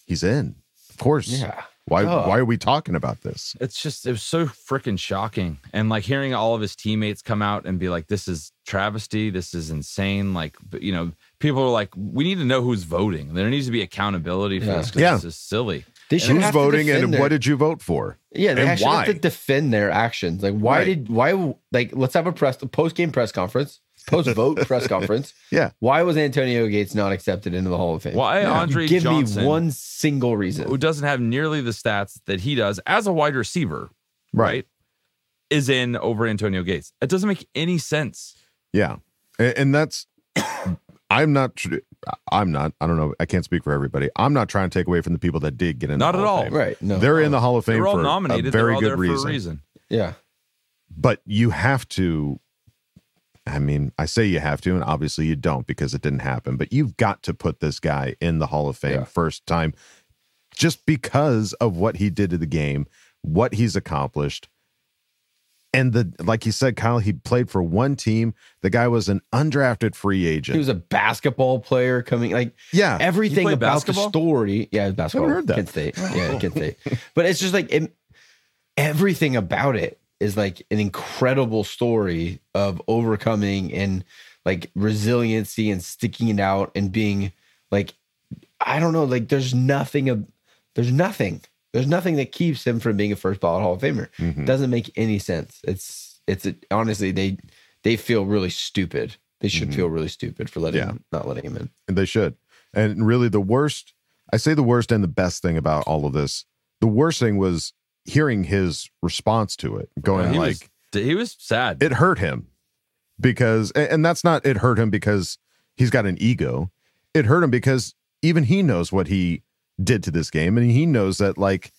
he's in. Of course. Yeah. Why, Duh. why are we talking about this? It's just it was so freaking shocking. And like hearing all of his teammates come out and be like, this is travesty, this is insane. Like you know, people are like, we need to know who's voting. There needs to be accountability for Yeah. this 'cause Yeah. this is silly. They should who's have voting and their- what did you vote for? Yeah, they and actually why? have to defend their actions. Like, why Right. did why like let's have a press a post game press conference, post vote press conference. Yeah. Why was Antonio Gates not accepted into the Hall of Fame? Why You Andre give Johnson- me one single reason. who doesn't have nearly the stats that he does as a wide receiver, right? Is in over Antonio Gates. It doesn't make any sense. Yeah, and, and that's I'm not. I'm not. I don't know. I can't speak for everybody. I'm not trying to take away from the people that did get in. Not the at Hall of all. Fame. Right, no. they're in the Hall of Fame They're all for nominated. a very They're all good there reason. a reason. Yeah. But you have to. I mean, I say you have to, and obviously you don't because it didn't happen. But you've got to put this guy in the Hall of Fame Yeah. first time, just because of what he did to the game, what he's accomplished, and the like you said, Kyle. He played for one team. The guy was an undrafted free agent. He was a basketball player coming like yeah, everything played about basketball? the story. Yeah, basketball. heard that. Kent State. Yeah, Kent State. But it's just like it, everything about it is like an incredible story of overcoming and like resiliency and sticking it out and being like I don't know, like there's nothing of there's nothing. There's nothing that keeps him from being a first ballot Hall of Famer. Mhm. Doesn't make any sense. It's it's honestly they they feel really stupid. They should feel really stupid for letting Yeah. him, not letting him in. And they should. And really, the worst, I say the worst and the best thing about all of this, the worst thing was hearing his response to it, going he like, was he was sad. it hurt him because, and that's not, it hurt him because he's got an ego. It hurt him because even he knows what he did to this game. And he knows that, like,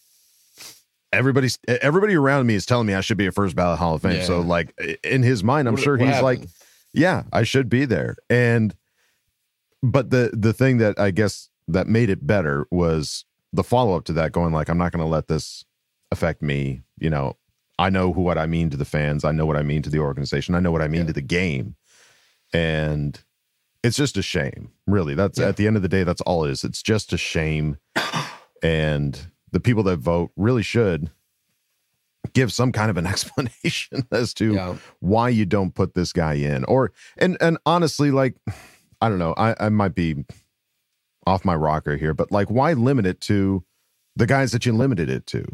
everybody's, everybody around me is telling me I should be a first ballot Hall of Fame. Yeah. So, like, in his mind, I'm What- sure what he's like, yeah, I should be there. And but the the thing that I guess that made it better was the follow up to that going like I'm not going to let this affect me, you know. I know who what I mean to the fans, I know what I mean to the organization, I know what I mean to the game. And it's just a shame, really. That's Yeah. at the end of the day that's all it is. It's just a shame and the people that vote really should give some kind of an explanation as to Yeah. why you don't put this guy in or and and honestly like i don't know i i might be off my rocker here but like why limit it to the guys that you limited it to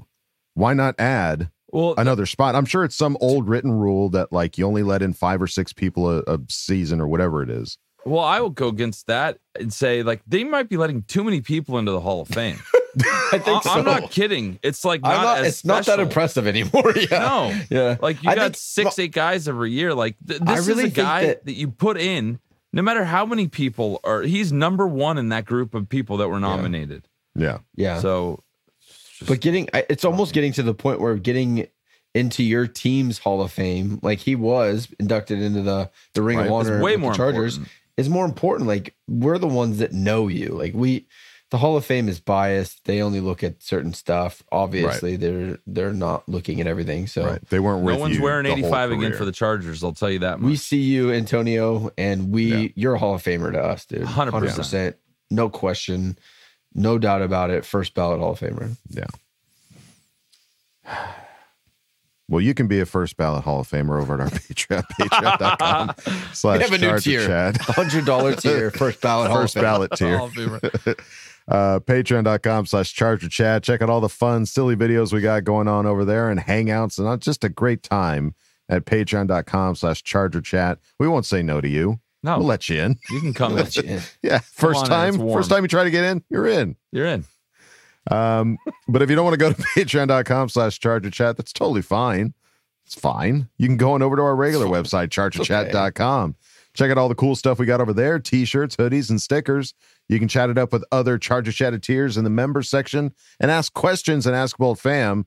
why not add well, another spot i'm sure it's some old written rule that like you only let in five or six people a, a season or whatever it is well, I will go against that and say like they might be letting too many people into the Hall of Fame. I think I, so. am not kidding. It's like not, I'm not, as it's not that impressive anymore. Yeah. No. Yeah. Like you I got think- six, eight guys every year. Like th- this really is a guy that- that, you put in, no matter how many people are. He's number one in that group of people that were nominated. yeah Yeah. So, but getting, it's almost getting to the point where getting into your team's Hall of Fame, like he was inducted into the the Ring Right. of It's Honor, way with the more Chargers, important. is more important. Like we're the ones that know you. Like we, the Hall of Fame is biased. They only look at certain stuff. Obviously, they're they're not looking at everything. So right they weren't no one's you wearing 85 again for the Chargers. I'll tell you that much. we see you, Antonio, and we Yeah. you're a Hall of Famer to us, dude. 100%. percent, no question, no doubt about it. First ballot Hall of Famer. Yeah. Well, you can be a first ballot Hall of Famer over at our Patreon, patreon.com slash We have a new Charger tier, Chat. hundred dollar tier, first ballot Hall of First Famer. ballot tier. uh, patreon.com slash charger chat. Check out all the fun, silly videos we got going on over there and hangouts and not just a great time at patreon.com slash charger chat. We won't say no to you. No, We'll let you in. you can come. Let you in. Yeah. First on in, time, first time you try to get in, you're in. You're in. Um, but if you don't want to go to patreon.com slash charger chat, that's totally fine. It's fine. You can go on over to our regular website, chargerchat.com. Check out all the cool stuff we got over there t shirts, hoodies, and stickers. You can chat it up with other Charger Chatteteers in the members section and ask questions and ask Bolt Fam.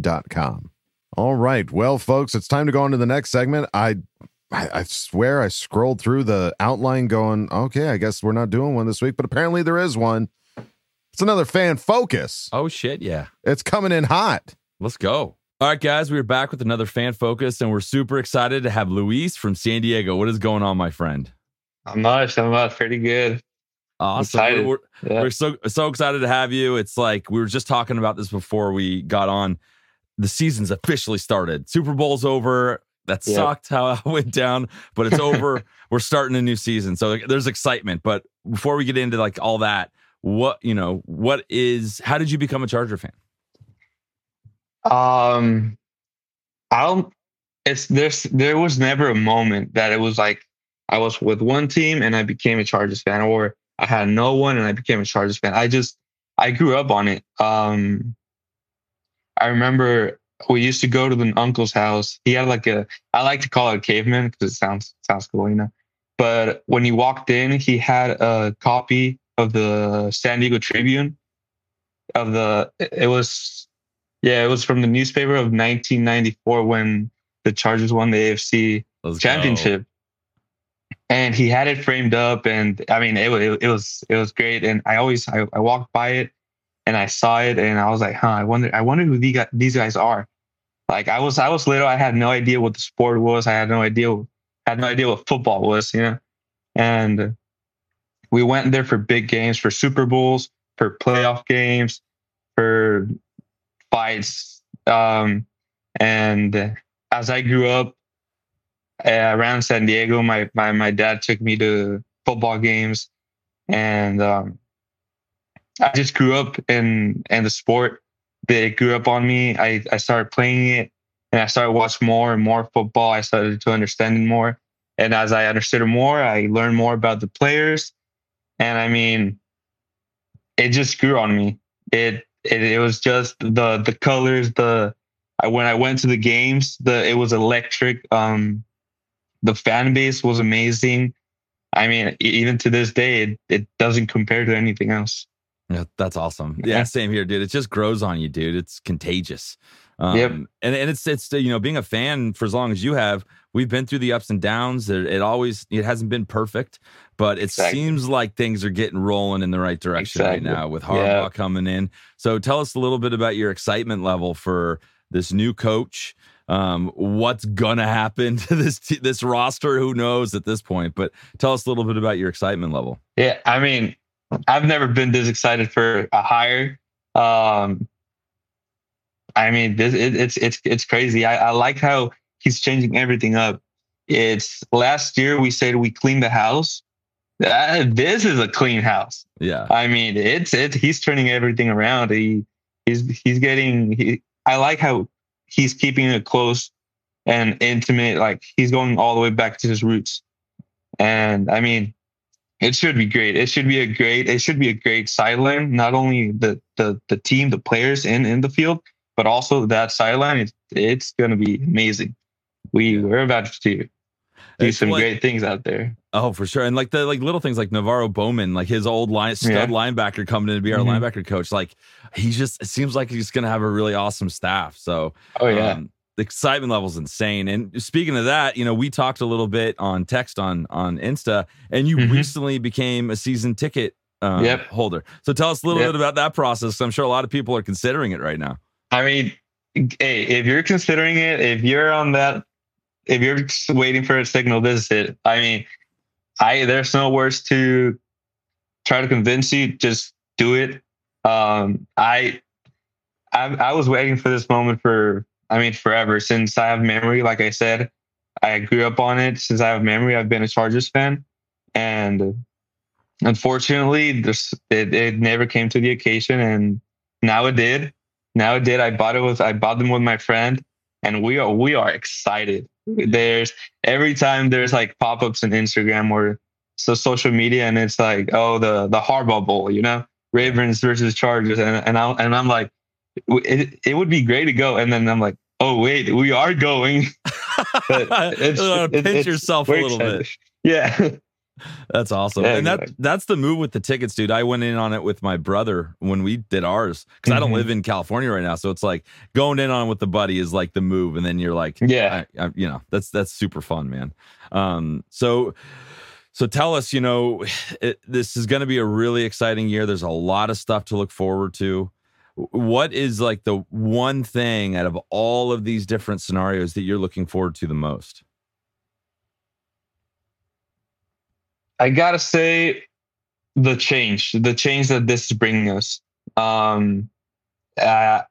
Dot com. All right. Well, folks, it's time to go on to the next segment. I, I I swear I scrolled through the outline going, okay, I guess we're not doing one this week, but apparently there is one. It's another fan focus. Oh shit, yeah. It's coming in hot. Let's go. All right, guys, we're back with another fan focus, and we're super excited to have Luis from San Diego. What is going on, my friend? I'm not. I'm not pretty good. Awesome. Excited. We're, Yeah. we're so so excited to have you. It's like we were just talking about this before we got on. The season's officially started. Super Bowl's over. That Yeah. sucked how it went down, but it's over. we're starting a new season. So there's excitement. But before we get into like all that, what you know, what is how did you become a Charger fan? Um, I don't. It's there's there was never a moment that it was like I was with one team and I became a Chargers fan, or I had no one and I became a Chargers fan. I just I grew up on it. Um, I remember we used to go to the uncle's house. He had like a I like to call it a caveman because it sounds sounds cool, you know. But when you walked in, he had a copy of the San Diego Tribune of the it was yeah, it was from the newspaper of 1994 when the Chargers won the AFC Let's go. championship. And he had it framed up, and I mean, it, it, it was it was great. And I always I, I walked by it, and I saw it, and I was like, huh, I wonder I wonder who the, these guys are. Like I was I was little, I had no idea what the sport was. I had no idea had no idea what football was, you know. And we went there for big games, for Super Bowls, for playoff games, for fights. Um, and as I grew up uh, around San Diego, my, my my dad took me to football games, and um, I just grew up in in the sport. They grew up on me. I I started playing it, and I started watching more and more football. I started to understand more, and as I understood more, I learned more about the players, and I mean, it just grew on me. It it, it was just the the colors, the I, when I went to the games, the it was electric. Um, the fan base was amazing. I mean, even to this day, it, it doesn't compare to anything else. Yeah, that's awesome. Yeah, same here, dude. It just grows on you, dude. It's contagious. Um, Yep. And and it's it's you know being a fan for as long as you have, we've been through the ups and downs. It, it always it hasn't been perfect, but it Exactly. seems like things are getting rolling in the right direction Exactly. right now with Harbaugh Yeah. coming in. So tell us a little bit about your excitement level for this new coach. Um, what's gonna happen to this t- this roster? Who knows at this point? But tell us a little bit about your excitement level. Yeah, I mean, I've never been this excited for a hire. Um, I mean, this it, it's it's it's crazy. I, I like how he's changing everything up. It's last year we said we cleaned the house. Uh, this is a clean house. Yeah. I mean, it's it's he's turning everything around. He he's he's getting. He, I like how he's keeping it close and intimate. Like he's going all the way back to his roots. And I mean, it should be great. It should be a great. It should be a great sideline. Not only the the the team, the players in in the field, but also that sideline. It's it's going to be amazing. We we're about to do It's some like- great things out there. Oh, for sure. And like the like little things like NaVorro Bowman, like his old line stud Yeah. linebacker coming in to be our Mhm. linebacker coach. Like he's just it seems like he's gonna have a really awesome staff. So Oh yeah. um, the excitement level's insane. And speaking of that, you know, we talked a little bit on text on on Insta, and you Mhm. recently became a season ticket um, Yep. holder. So tell us a little Yep. bit about that process. I'm sure a lot of people are considering it right now. I mean, hey, if you're considering it, if you're on that, if you're waiting for a signal, this is it. I mean, I there's no words to try to convince you. Just do it. Um, I, I, I was waiting for this moment for, I mean, forever since I have memory. Like I said, I grew up on it. Since I have memory, I've been a Chargers fan, and unfortunately, this it, it never came to the occasion. And now it did. Now it did. I bought it with I bought them with my friend, and we are we are excited. There's every time there's like pop ups on Instagram or so social media, and it's like oh the the Harbaugh Bowl, you know, Ravens versus Chargers, and and I and I'm like, it it would be great to go, and then I'm like, oh wait, we are going. but it's, pinch it's, yourself a little bit. Yeah. That's awesome. Yeah, and that that's the move with the tickets, dude. I went in on it with my brother when we did ours because mm-hmm. I don't mm-hmm. live in California right now. So it's like going in on with the buddy is like the move. And then you're like, yeah, I, I, you know, that's that's super fun, man. Um, so so tell us, you know, it, this is going to be a really exciting year. There's a lot of stuff to look forward to. What is like the one thing out of all of these different scenarios that you're looking forward to the most? I gotta say, the change, the change that this is bringing us. Um, uh,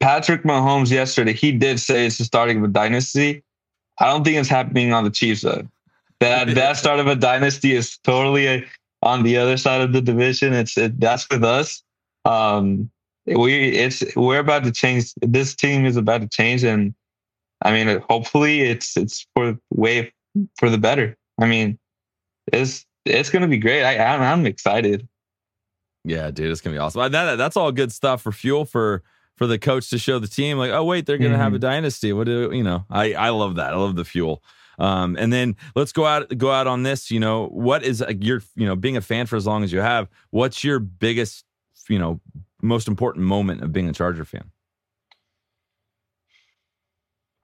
Patrick Mahomes yesterday, he did say it's the starting of a dynasty. I don't think it's happening on the Chiefs side. That that start of a dynasty is totally a, on the other side of the division. It's it, that's with us. Um, we it's we're about to change. This team is about to change, and I mean, hopefully, it's it's for way for the better. I mean, it's it's gonna be great. I I'm, I'm excited. Yeah, dude, it's gonna be awesome. That, that's all good stuff for fuel for for the coach to show the team like, oh wait, they're gonna mm-hmm. have a mm-hmm. dynasty. What do you know? I I love that. I love the fuel. Um, and then let's go out go out on this. You know, what is your you know being a fan for as long as you have? What's your biggest you know most important moment of being a Charger fan?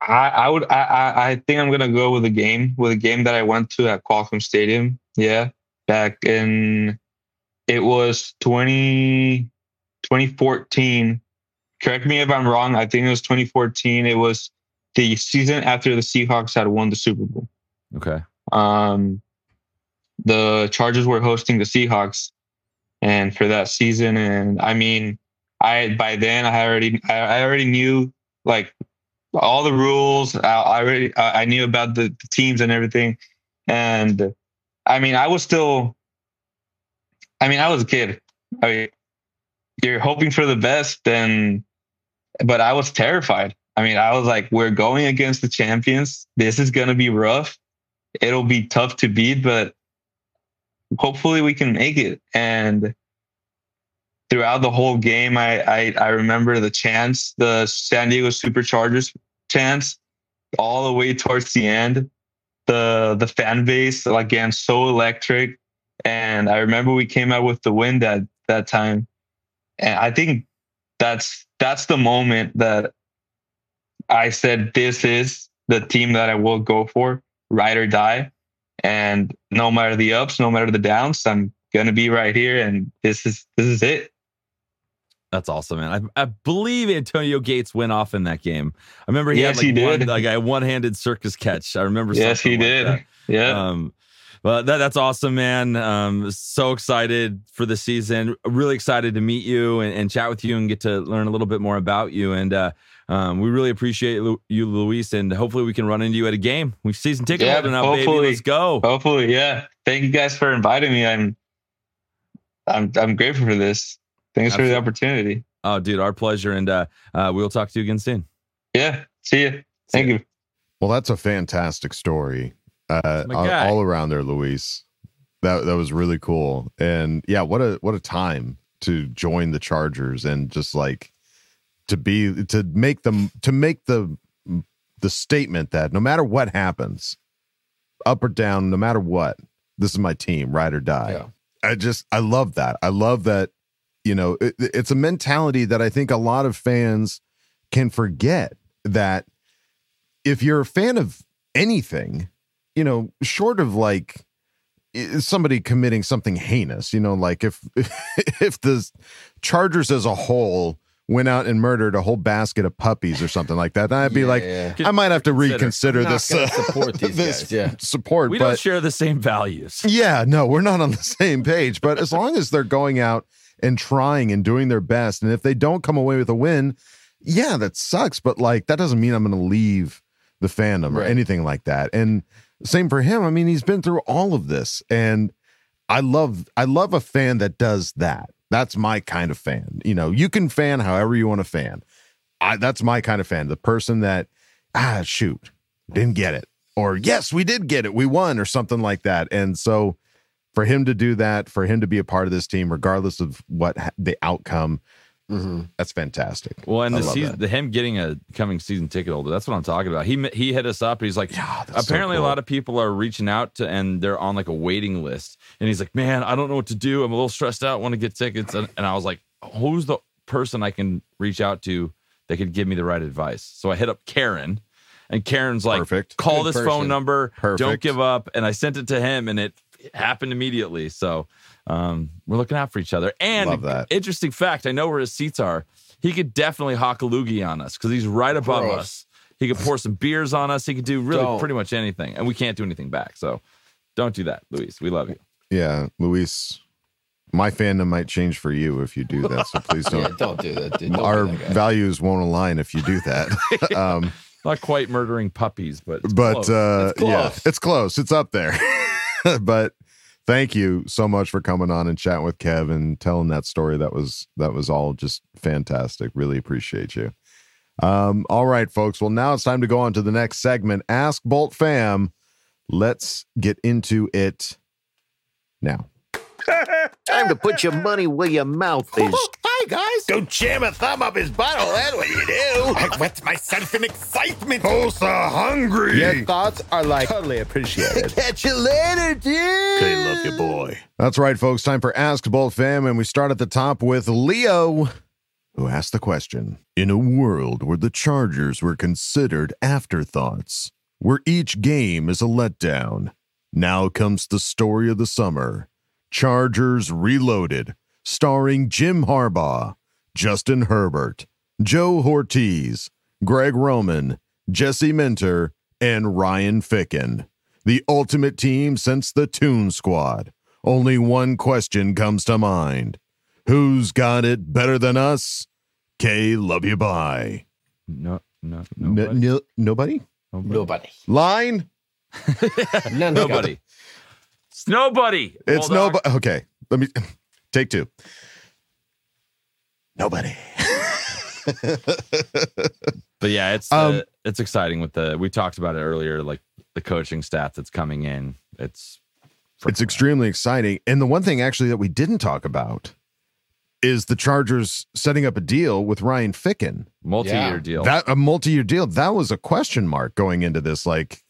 I, I would I, I think I'm gonna go with a game with a game that I went to at Qualcomm Stadium. Yeah, back in it was 20, 2014. Correct me if I'm wrong. I think it was 2014. It was the season after the Seahawks had won the Super Bowl. Okay. Um, the Chargers were hosting the Seahawks, and for that season, and I mean, I by then I already I already knew like all the rules. I, I already I knew about the, the teams and everything, and I mean I was still. I mean I was a kid. I mean, you're hoping for the best, and but I was terrified. I mean, I was like, we're going against the champions. This is to be rough. It'll be tough to beat, but hopefully we can make it. And throughout the whole game, I, I, I remember the chance, the San Diego Superchargers chance, all the way towards the end. The the fan base again so electric, and I remember we came out with the win that that time, and I think that's that's the moment that I said this is the team that I will go for, ride or die. And no matter the ups, no matter the downs, I'm gonna be right here, and this is this is it. That's awesome, man. I, I believe Antonio Gates went off in that game. I remember he yes, had like he one, did. like a one-handed circus catch. I remember. Yes, he did. Yeah. Um, well, that, that's awesome, man. Um, so excited for the season. Really excited to meet you and, and, chat with you and get to learn a little bit more about you. And uh, um, we really appreciate you, Luis. And hopefully we can run into you at a game. We've season ticket yeah, holder now, baby. Let's go. Hopefully, yeah. Thank you guys for inviting me. I'm, I'm, I'm grateful for this. Thanks Absolutely. for the opportunity. Oh, dude, our pleasure. And uh, uh, we'll talk to you again soon. Yeah. See you. Thank you. Well, that's a fantastic story. Uh, all, all around there, Luis. That that was really cool. And yeah, what a what a time to join the Chargers and just like to be to make them to make the the statement that no matter what happens, up or down, no matter what, this is my team, ride or die. Yeah. I just I love that. I love that you know, it, it's a mentality that I think a lot of fans can forget that if you're a fan of anything, you know, short of like somebody committing something heinous, you know, like if if the Chargers as a whole went out and murdered a whole basket of puppies or something like that, then I'd be Yeah, like, yeah. I might have to Consider. reconsider not this uh, support these this guys, yeah. support. We but don't share the same values. yeah, no, we're not on the same page. But as long as they're going out and trying and doing their best, and if they don't come away with a win, yeah, that sucks. But like that doesn't mean I'm going to leave the fandom or anything like that. And same for him. I mean, he's been through all of this, and I love I love a fan that does that. That's my kind of fan. You know, you can fan however you want to fan. I that's my kind of fan. The person that ah shoot didn't get it, or yes we did get it, we won, or something like that. And so for him to do that, for him to be a part of this team, regardless of what ha- the outcome, Mm-hmm. that's fantastic. Well, and I the season, the him getting a coming season ticket holder. That's what I'm talking about. He he hit us up. He's like, that's so apparently cool. a lot of people are reaching out to, and they're on like a waiting list. And he's like, man, I don't know what to do. I'm a little stressed out. Want to get tickets? And, and I was like, who's the person I can reach out to that could give me the right advice? So I hit up Karen, and Karen's like, Perfect. call Good this person. phone number. Don't give up. And I sent it to him, and it happened immediately. So um, we're looking out for each other. And Love that. interesting fact, I know where his seats are. He could definitely hawk a loogie on us because he's right above Gross. us. He could pour some beers on us. He could do really Don't. pretty much anything, and we can't do anything back. So don't do that, Luis. We love you. Yeah, Luis, my fandom might change for you if you do that. So please don't. don't do that, dude. Don't Our that values won't align if you do that. um, Not quite murdering puppies, but but close. uh, It's close. yeah, it's close. It's up there. but thank you so much for coming on and chatting with Kev and telling that story. That was that was all just fantastic. Really appreciate you. Um, all right, folks. Well, now it's time to go on to the next segment. Ask Bolt Fam. Let's get into it now. Time to put your money where your mouth is. Oh, hi, guys. Don't jam a thumb up his butthole. That's what you do. I wet myself in excitement. Oh, so hungry. Your thoughts are like totally appreciated. Catch you later, dude. Okay, love you, boy. That's right, folks. Time for Ask Bolt Fam, and we start at the top with Leo, who asked the question In a world where the Chargers were considered afterthoughts, where each game is a letdown, now comes the story of the summer Chargers Reloaded, starring Jim Harbaugh, Justin Herbert, Joe Hortiz, Greg Roman, Jesse Minter, and Ryan Ficken. The ultimate team since the Toon Squad. Only one question comes to mind. Who's got it better than us? K, love you, bye. No, no, N- nobody. no- nobody? Nobody. Line? None nobody. It's nobody. It's nobody. Okay, let me take two. Nobody. But yeah, it's Um, uh, it's exciting with the we talked about it earlier, like the coaching staff that's coming in. It's It's extremely exciting. And the one thing actually that we didn't talk about is the Chargers setting up a deal with Ryan Ficken. multi-year Yeah. deal. That a multi-year deal. That was a question mark going into this. Like,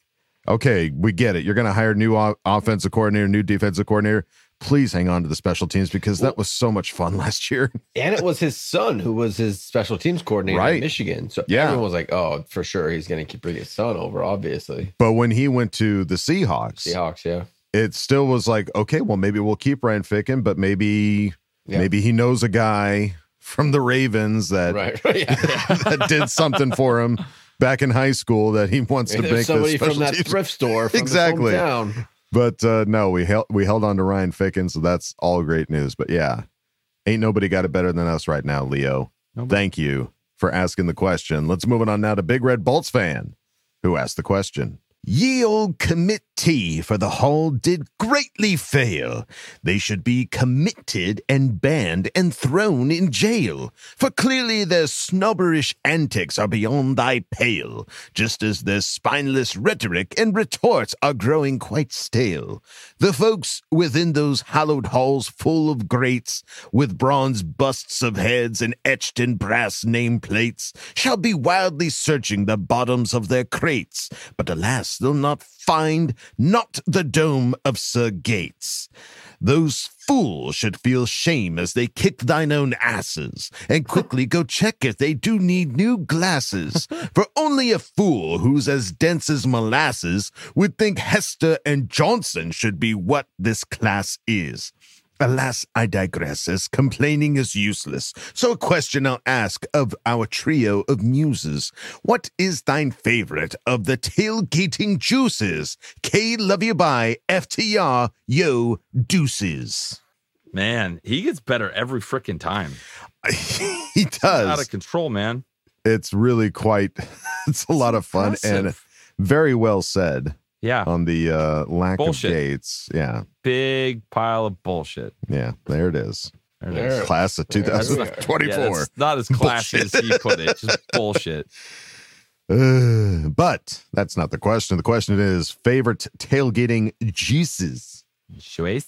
okay, we get it. You're going to hire new o- offensive coordinator, new defensive coordinator. Please hang on to the special teams because that was so much fun last year. And it was his son who was his special teams coordinator Right. in Michigan. So Yeah. everyone was like, oh, for sure he's going to keep bringing his son over, obviously. But when he went to the Seahawks, Seahawks, yeah. it still was like, okay, well, maybe we'll keep Ryan Ficken, but maybe Yeah. maybe he knows a guy from the Ravens that Right. yeah. that did something for him back in high school that he wants to make there's somebody this from special that thrift store from Exactly. exactly. Hometown. But uh, no, we held we held on to Ryan Ficken, so that's all great news. But yeah, ain't nobody got it better than us right now, Leo. Nobody. Thank you for asking the question. Let's move it on now to Big Red Bolts fan, who asked the question. Ye old committee for the hall did greatly fail. They should be committed and banned and thrown in jail. For clearly their snobberish antics are beyond thy pale, just as their spineless rhetoric and retorts are growing quite stale. The folks within those hallowed halls full of greats, with bronze busts of heads and etched in brass nameplates, shall be wildly searching the bottoms of their crates, but alas, they'll not find not the dome of Sir Gates. Those fools should feel shame as they kick thine own asses, and quickly go check if they do need new glasses. For only a fool who's as dense as molasses would think Hester and Johnson should be what this class is. Alas, I digress, as complaining is useless. So, a question I'll ask of our trio of muses What is thine favorite of the tailgating juices? K love you by FTR, yo, deuces. Man, he gets better every freaking time. he does. Out of control, man. It's really quite, it's a lot of fun and very well said Yeah. on the uh, lack Bullshit. of dates. Yeah. Big pile of bullshit. Yeah. There it is. There it There is. it Class of There we are. 2024. Yeah, not as classy as he put it. Just bullshit. Uh, but that's not the question. The question is favorite tailgating juices. Choice.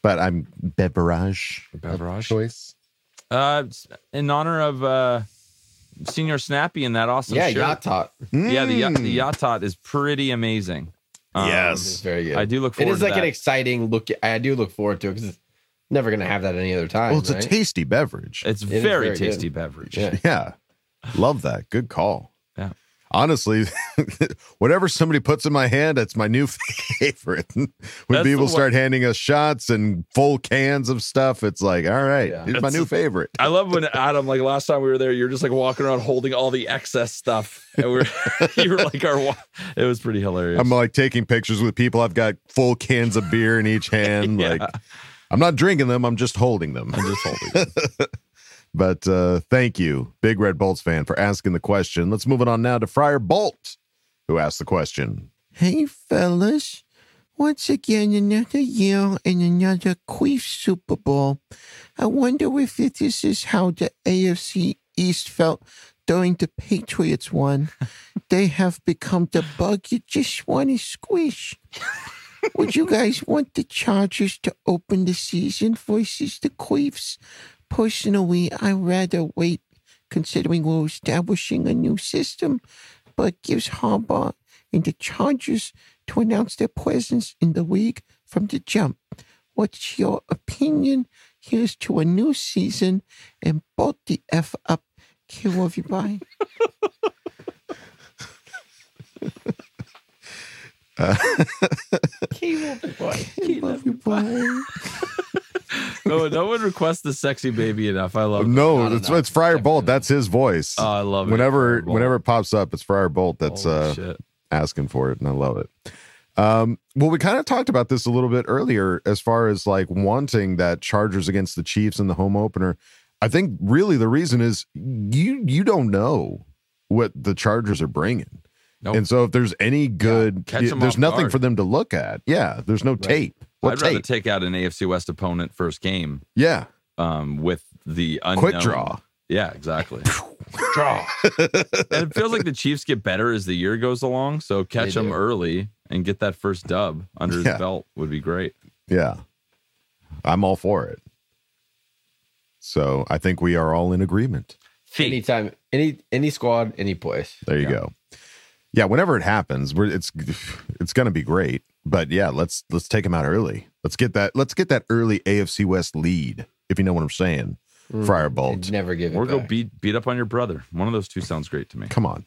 But I'm beverage. Beverage. choice. Uh, in honor of uh, Senior Snappy and that awesome Yeah, shirt. yacht tot. Yeah, the, yacht- Mm. the yacht tot is pretty amazing. Um, It's very good. I do look It forward is to like that. an exciting look. I do look forward to it because it's never going to have that any other time. Well, it's right? a tasty beverage. It's It is very, very good. tasty beverage. Yeah. Yeah. Love that. Good call. Honestly, whatever somebody puts in my hand, that's my new favorite. when That's people start handing us shots and full cans of stuff, it's like, all right, Yeah. here's my new favorite. I love when Adam, like last time we were there, you're just like walking around holding all the excess stuff, and we're you were like our. It was pretty hilarious. I'm like taking pictures with people. I've got full cans of beer in each hand. Yeah. Like I'm not drinking them. I'm just holding them. I'm just holding. it. But uh, thank you, Big Red Bolts fan, for asking the question. Let's move it on now to Friar Bolt, who asked the question. Hey, fellas. Once again, another year and another Queef Super Bowl. I wonder if this is how the AFC East felt during the Patriots one. they have become the bug you just want to squish. Would you guys want the Chargers to open the season versus the Queefs? Personally, I'd rather wait, considering we're establishing a new system, but gives Harbaugh and the Chargers to announce their presence in the league from the jump. What's your opinion? Here's to a new season and both the F up. Kill everybody. Kill everybody. no, no one requests the sexy baby enough. I love. No, Not it's enough. it's Friar Bolt. That's his voice. Oh, I love it. whenever Friar whenever it pops up, it's Friar Bolt that's uh, asking for it, and I love it. Um, well, we kind of talked about this a little bit earlier, as far as like wanting that Chargers against the Chiefs in the home opener. I think really the reason is you you don't know what the Chargers are bringing, Nope. and so if there's any good, catch y- there's nothing guard. for them to look at. Yeah, there's no tape. What I'd rather take out an AFC West opponent first game yeah, um, with the unknown. quick draw. Yeah, exactly. Draw. and it feels like the Chiefs get better as the year goes along. So catch They them do. early and get that first dub under his Yeah. belt would be great. Yeah. I'm all for it. So I think we are all in agreement. Anytime, any any squad, any place. There you Yeah. go. Yeah, whenever it happens, we're, it's it's going to be great. But yeah, let's let's take them out early. Let's get that let's get that early AFC West lead, if you know what I'm saying. Mm, Friar Bolt. They'd never give it Or go back. beat beat up on your brother. One of those two sounds great to me. Come on.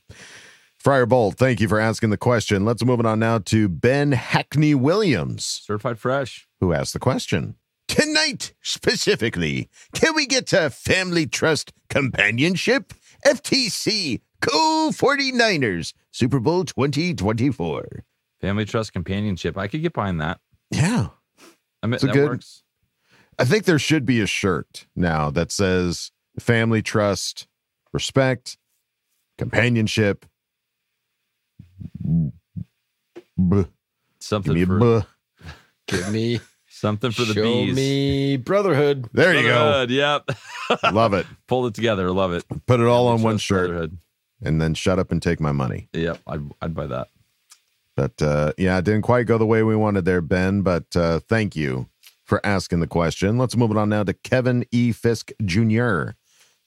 Friar Bolt, thank you for asking the question. Let's move it on now to Ben Hackney Williams, Certified fresh. who asked the question. Tonight, specifically, can we get to Family Trust Companionship? FTC, Go 49ers, Super Bowl 2024. Family trust companionship. I could get behind that. Yeah. I mean, It's that good- works. I think there should be a shirt now that says family trust, respect, companionship. Buh. Something Give me for. Give me, something for the show bees. me brotherhood. There you go. Yep. Love it. Pulled it together. Love it. Put it all Family on one shirt brotherhood. And then shut up and take my money. Yep. I'd, I'd buy that. But uh, yeah, it didn't quite go the way we wanted there, Ben. But uh, thank you for asking the question. Let's move it on now to Kevin E. Fisk Jr.,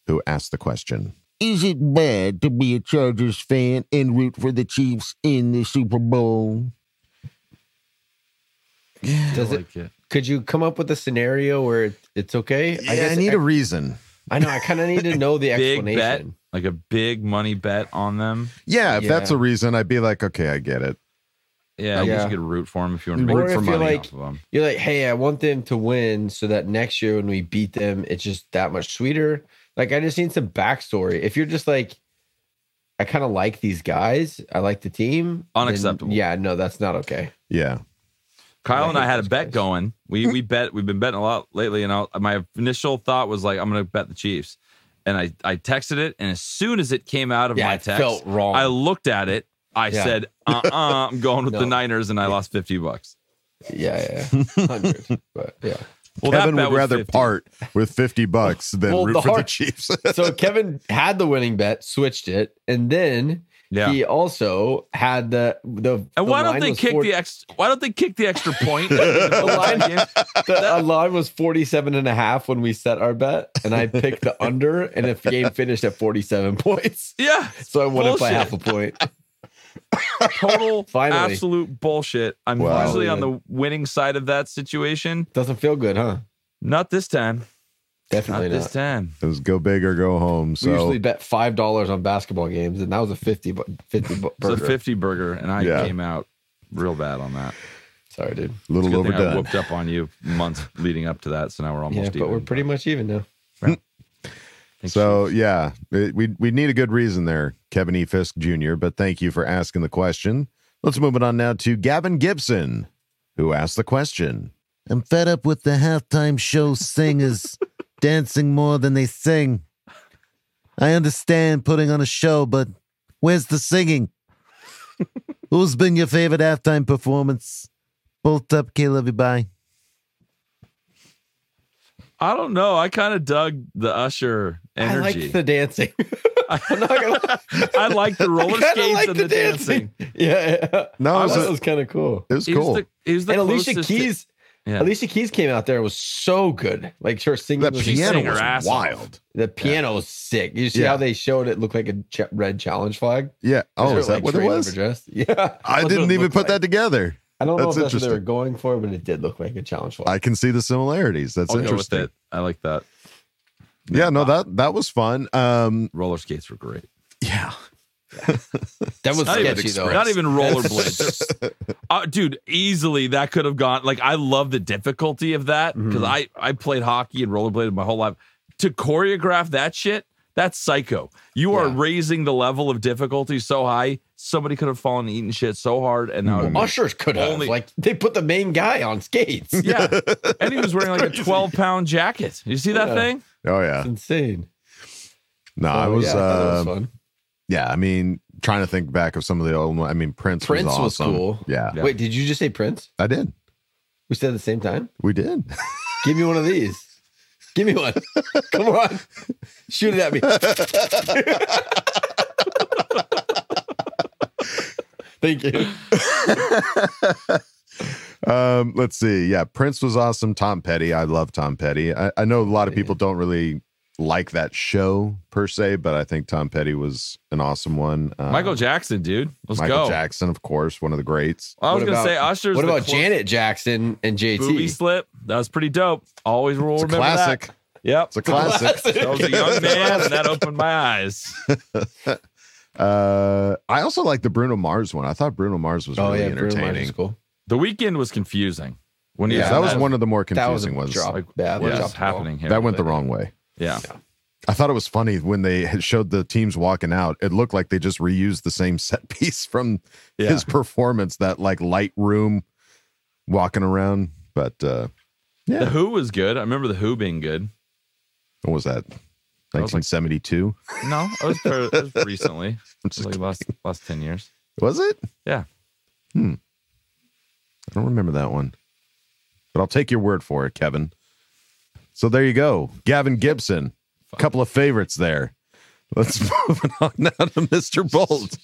who asked the question. Is it bad to be a Chargers fan and root for the Chiefs in the Super Bowl? Yeah, Does I it? like it. Could you come up with a scenario where it, it's okay? Yeah, I, need a reason. I know. I kind of need to know the Big bet, explanation. Like a big money bet on them. Yeah, if that's a reason, I'd be like, okay, I get it. Yeah, I Yeah. guess you could root for them if you want to Or make if some you're money like- off of him. You're like, hey, I want them to win so that next year when we beat them, it's just that much sweeter. Like, I just need some backstory. If you're just like, I kind of like these guys, I like the team. then Unacceptable. yeah, no, that's not okay. Yeah. Kyle I and I hate had a those bet guys. going. We we bet we've been betting a lot lately, and I, my initial thought was like I'm going to bet the Chiefs, and I I texted it, and as soon as it came out of Yeah, my text, felt wrong. I looked at it. I Yeah. said, "Uh, uh I'm going with the Niners," and I lost fifty bucks. Yeah, yeah, hundred. but yeah. Well, Kevin would rather 50. part with 50 bucks than Well, root the for the Chiefs. so Kevin had the winning bet, switched it, and then Yeah. he also had the the. And why the don't they kick 40 the ex? Why don't they kick the extra point? the line, the line was 47 and a half when we set our bet, and I picked the under, and the game finished at 47 points. yeah, So I won it by half a point. total Finally. absolute bullshit. I'm Wow. usually on the winning side of that situation. Doesn't feel good, huh? Not this time. Definitely Not not. this time. It was go big or go home. So We usually bet five dollars on basketball games, and that was a 50 bu- 50 bu- It's a burger. 50 burger, and I Yeah. came out real bad on that. Sorry, dude. a little Good thing I overdone. whooped up on you months leading up to that, so now we're almost Yeah, even. but we're pretty much even now. Hmm. Thanks, So Chiefs. yeah, it- we we need a good reason there, Kevin E. Fisk Jr. But thank you for asking the question. Let's move it on now to Gavin Gibson, who asked the question. I'm fed up with the halftime show singers dancing more than they sing. I understand putting on a show, but where's the singing? Who's been your favorite halftime performance? Bolt up, Caleb, bye. I don't know. I kind of dug the Usher energy. I energy. like the dancing. I'm not gonna. I like the roller I skates like and the, dancing. Yeah, yeah. No, I it was, thought a- it was kind of cool. it was He was cool. the, he was the and Alicia closest to- Keys, yeah. Alicia Keys came out there it was so good. Like her singing, that was piano sang her was ass off. wild. the piano was sick. You see Yeah. how they showed it looked like a ch- red challenge flag? Yeah. Oh, They is that like, what it was? overdressed. Yeah, I didn't even looked put that together. I don't know That's if that's what they were going for, but it did look like a challenge flag. I can see the similarities. That's I'll interesting. it. I like that. Yeah, no, that that was fun. Um, Roller skates were great. yeah, that was Not even, sketchy though. not even rollerblades. uh, dude, easily that could have gone. Like, I love the difficulty of that because Mhm. I I played hockey and rollerbladed my whole life. To choreograph that shit, that's psycho. You are raising the level of difficulty so high. Somebody could have fallen and eaten shit so hard, and now Well, Ushers could have. Only- like they put the main guy on skates. yeah. And he was wearing like a twelve pound jacket. You see that Yeah. thing? oh yeah. It's insane. No, I was. yeah, I thought was uh, fun. Yeah, I mean, trying to think back of some of the old. I mean, Prince. Prince was, was awesome. cool. Yeah, Yeah. Wait, did you just say Prince? I did. We said at the same time. We did. Give me one of these. Give me one. Come on. Shoot it at me. Thank you. um, let's see. Yeah, Prince was awesome. Tom Petty. I love Tom Petty. I, I know a lot of people don't really like that show per se, but I think Tom Petty was an awesome one. Uh, Michael Jackson, dude. Let's Michael go. Jackson, of course, one of the greats. I was What gonna about- say Usher's. What about close- Janet Jackson and Booby JT? slip? That was pretty dope. Always will a remember classic. that. Yep. It's a classic. I was a young man, and that opened my eyes. Uh, I also like the Bruno Mars one. I thought Bruno Mars was Oh really yeah, Bruno Mars entertaining. cool. The Weeknd was confusing. When he Yeah, was that in was one of the more That was a confusing ones. drop. Like, yeah, what that is dropped happening here? That went the wrong way. Yeah. I thought it was funny when they had showed the teams walking out. It looked like they just reused the same set piece from Yeah. his performance. That like light room walking around. But uh yeah. The Who was good. I remember the Who being good. what was that? That was like- 1972. No, it was, per- it was recently. I'm It was like last last ten years. Was it? Yeah. Hmm. I don't remember that one. But I'll take your word for it, Kevin. So there you go. Gavin Gibson. A couple of favorites there. Let's move on now to Mr. Bolt,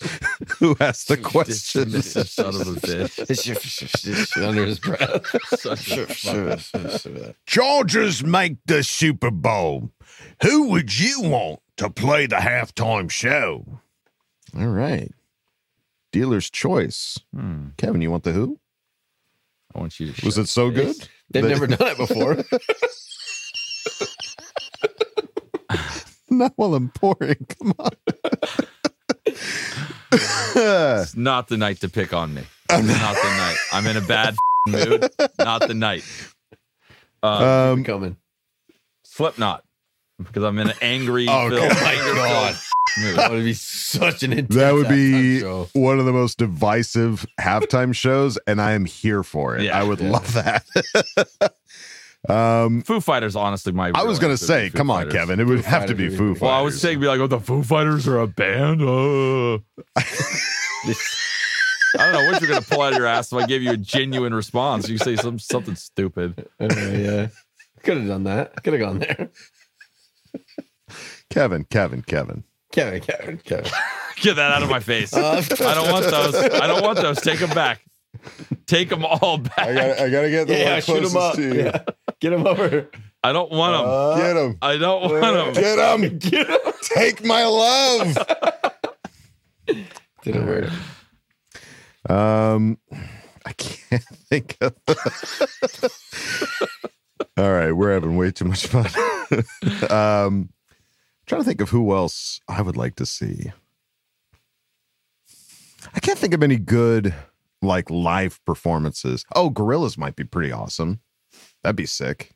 who asked the question. Son of a bitch. Under his breath. Such a fucking- Chargers make the Super Bowl. Who would you want to play the halftime show? All right. Dealer's choice. Hmm. Kevin, you want the who? I want you to. Was it so your good? They've That- never done it before. Not while I'm pouring. Come on. It's not the night to pick on me. Not the night. I'm in a bad mood. Not the night. Um, Um, coming. Slipknot because I'm in an angry. Oh, filled- my anger-filled God. mood. That would be such an intense that would be show. one of the most divisive halftime shows, and I am here for it. Yeah. I would Yeah. love that. um, Foo Fighters, honestly, my. I was gonna answer would say, Foo come on, Fighters. Kevin, it would Foo have to be Fighters Foo Fighters. Well, I was saying, be like, oh, the Foo Fighters are a band. Uh. I don't know what you're gonna pull out of your ass if I give you a genuine response. You say some something stupid. Uh, yeah. Could have done that. Could have gone there. Kevin, Kevin, Kevin. Kevin, Kevin, Kevin. Get that out of my face. Uh, I don't want those. I don't want those. Take them back. Take them all back. I got, I got to get the Yeah, one shoot him closest up. to you. Yeah. Get him over. I don't want them. Uh, Get them. I don't want them. Get them. Get him. Take my love. Didn't work. Um, I can't think of. All right, we're having way too much fun. um, trying to think of who else I would like to see. I can't think of any good like live performances. Oh, Gorillaz might be pretty awesome. That'd be sick.